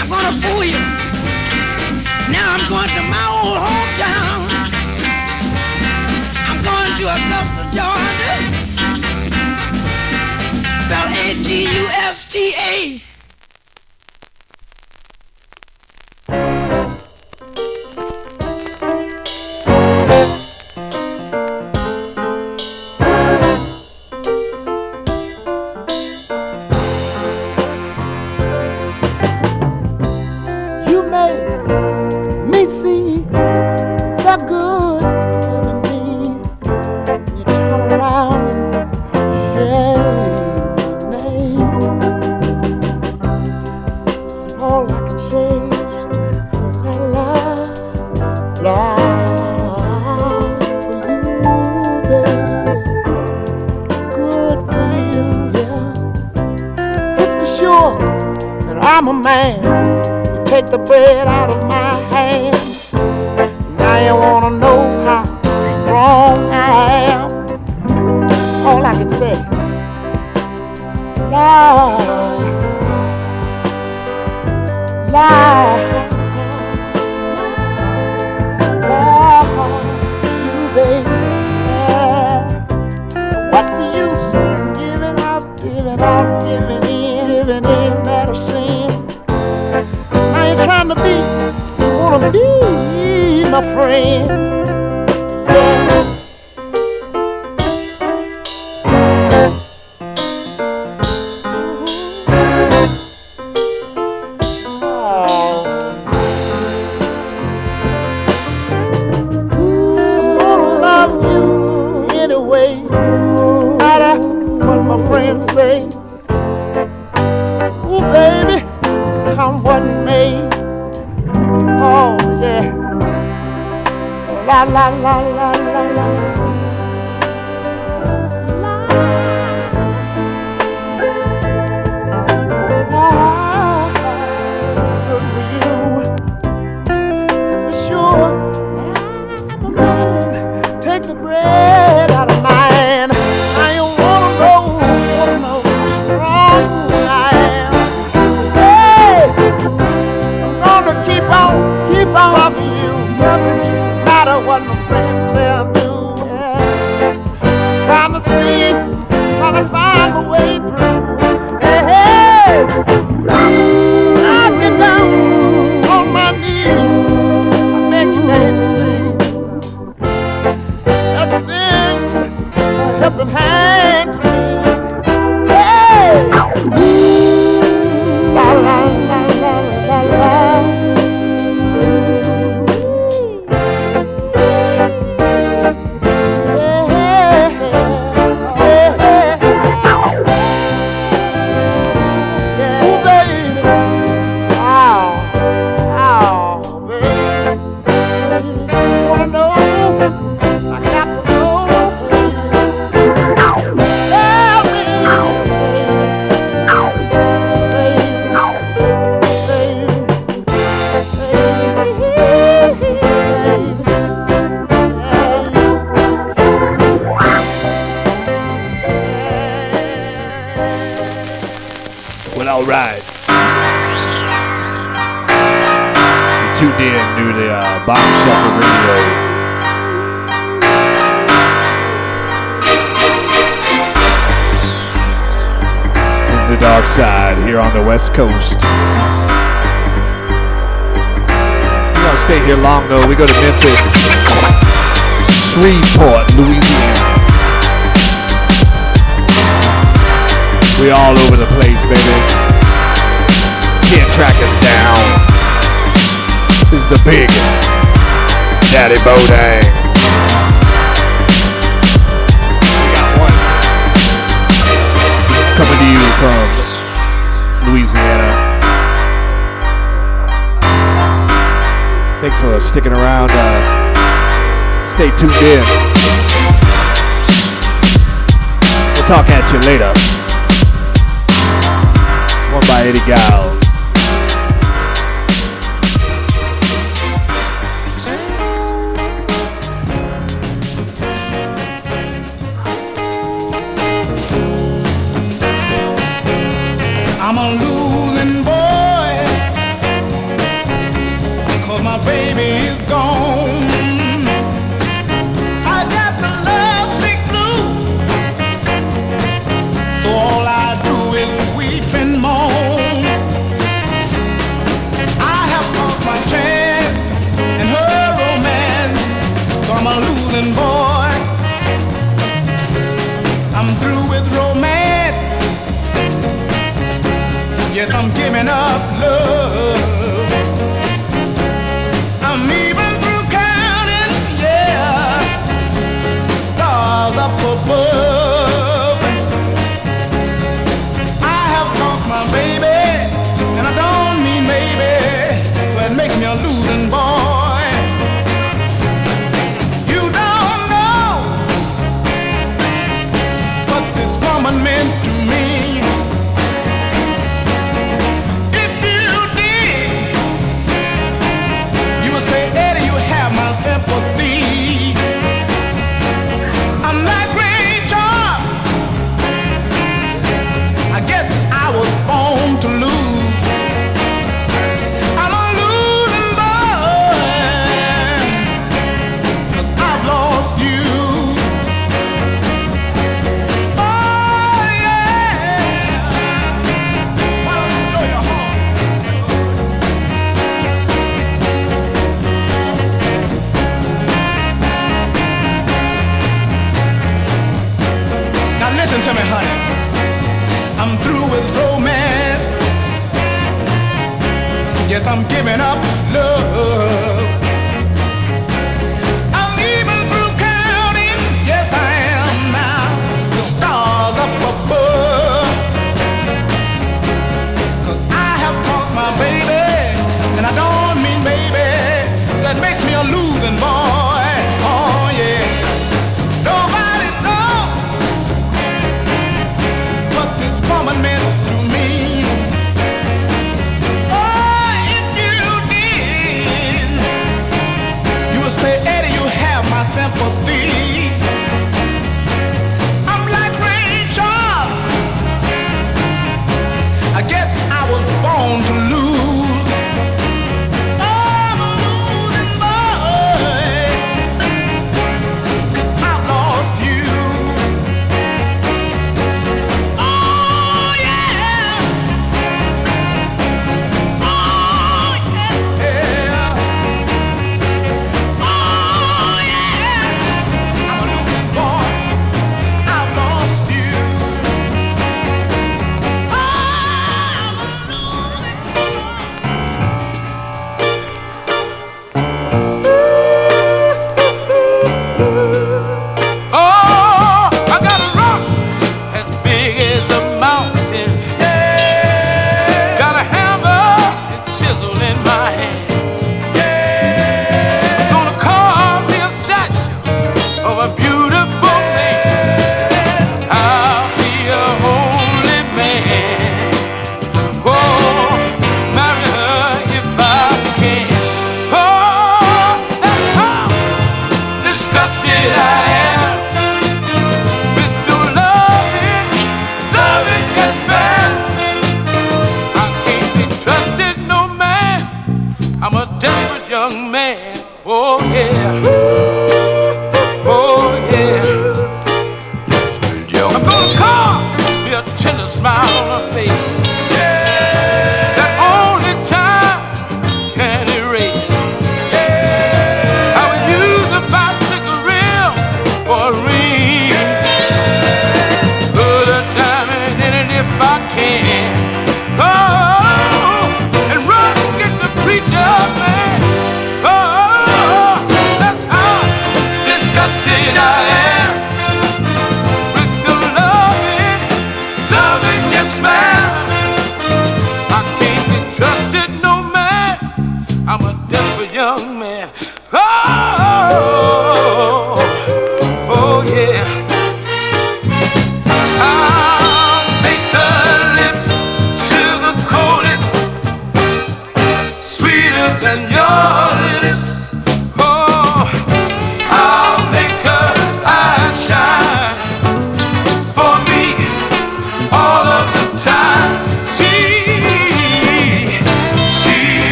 I'm going to fool you. Now I'm going to my old hometown. I'm going to Augusta, Georgia. Spell A-G-U-S-T-A. The bread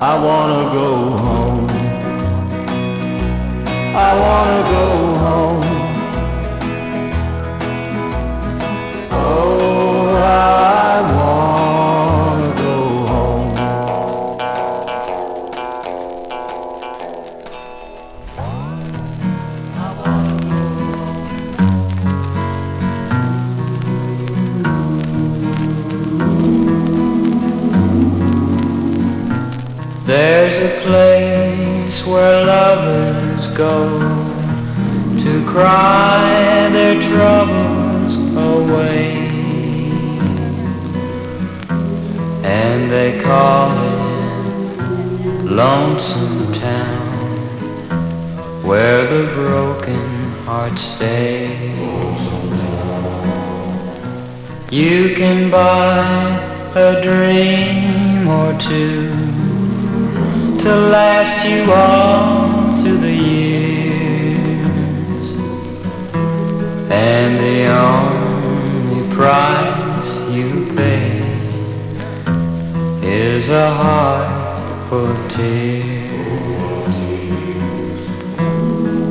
I wanna go home. I wanna go home. Go to cry their troubles away. And they call it Lonesome Town, where the broken hearts stay. You can buy a dream or two to last you all through the years. And the only price you pay is a heart full of tears.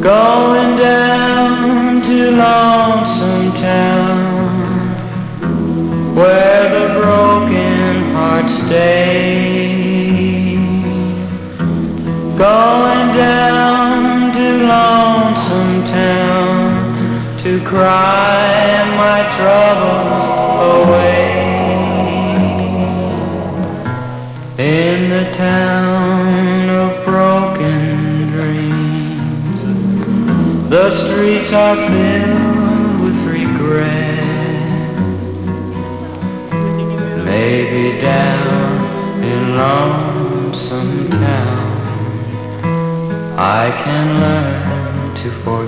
Going down to Lonesome Town where the broken hearts stay. Going down to Lonesome Town to cry my troubles away. In the town of broken dreams, the streets are filled with regret. Maybe down in Lonesome Town. I can learn to forget.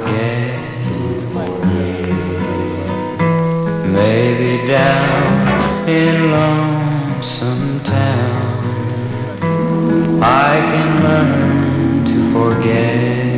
Maybe down in Lonesome Town, I can learn to forget.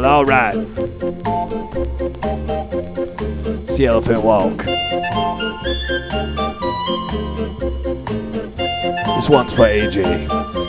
Well, all right. It's the Elephant Walk. This one's for AJ.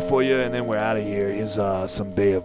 more for you, and then we're out of here. Here's uh, some bail.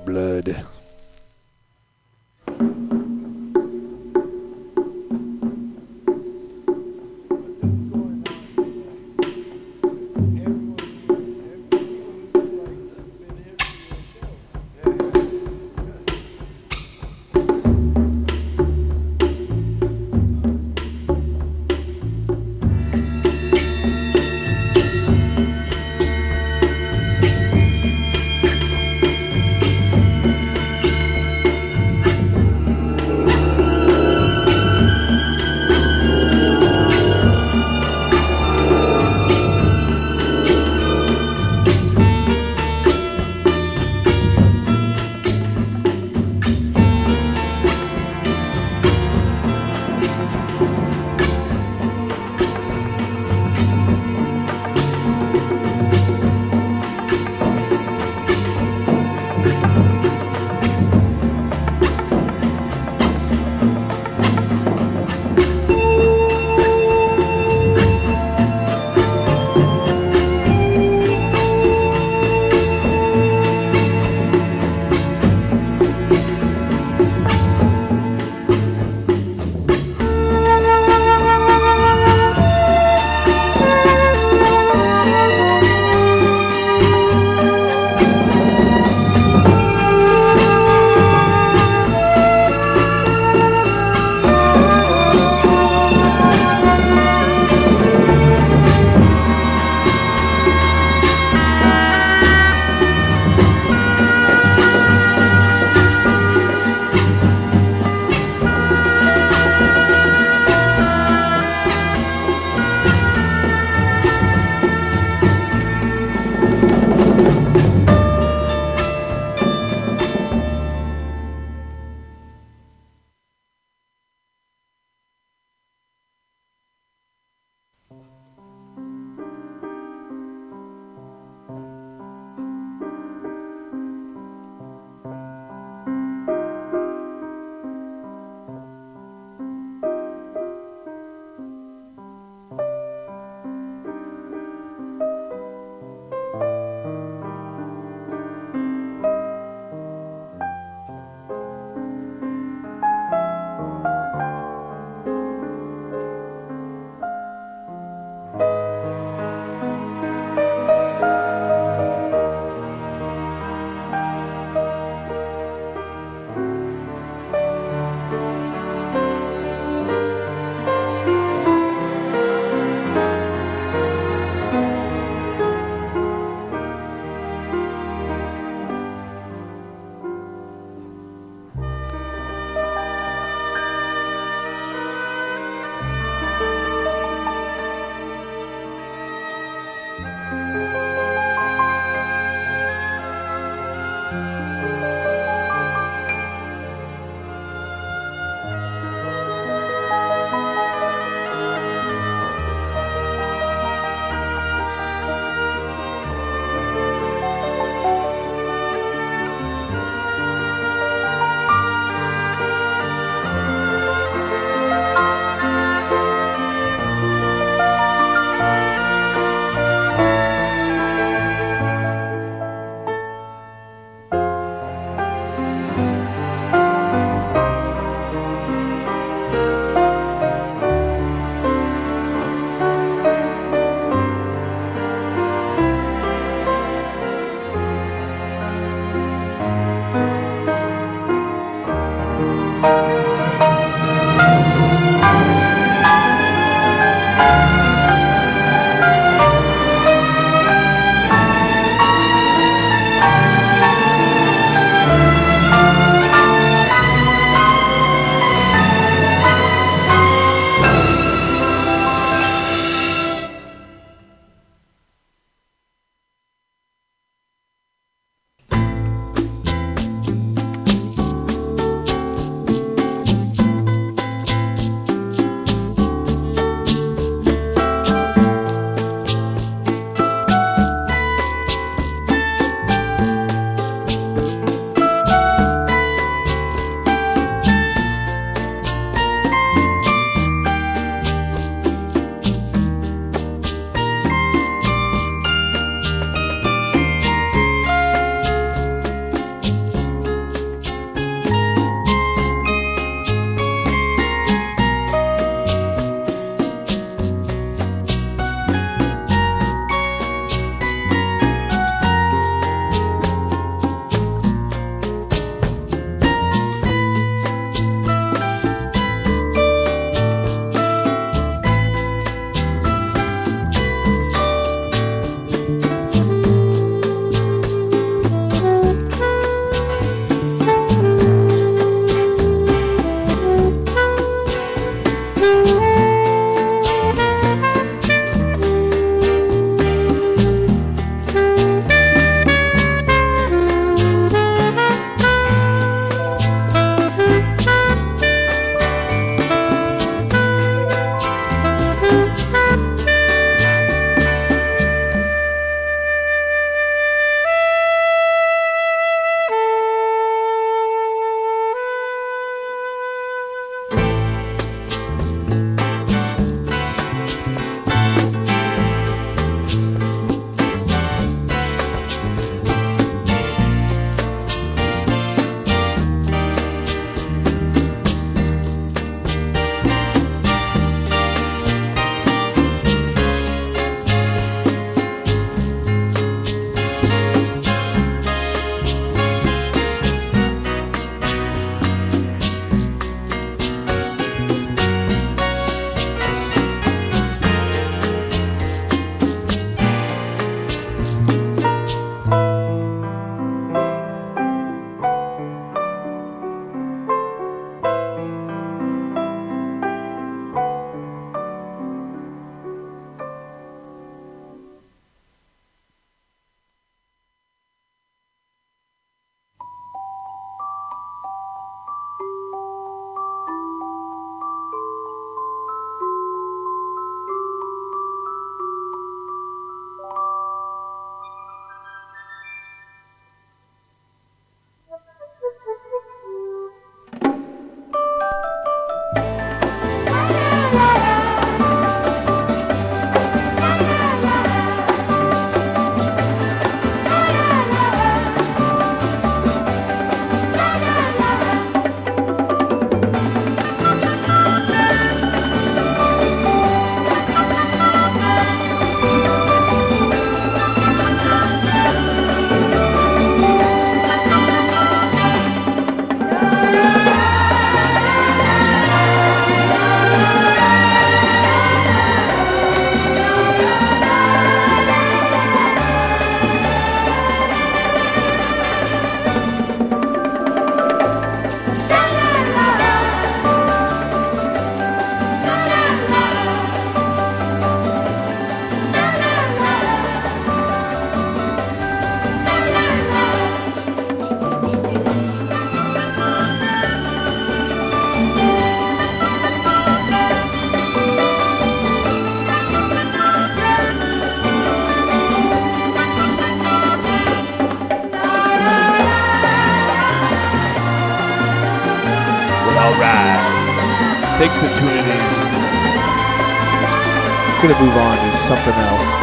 Gonna move on to something else.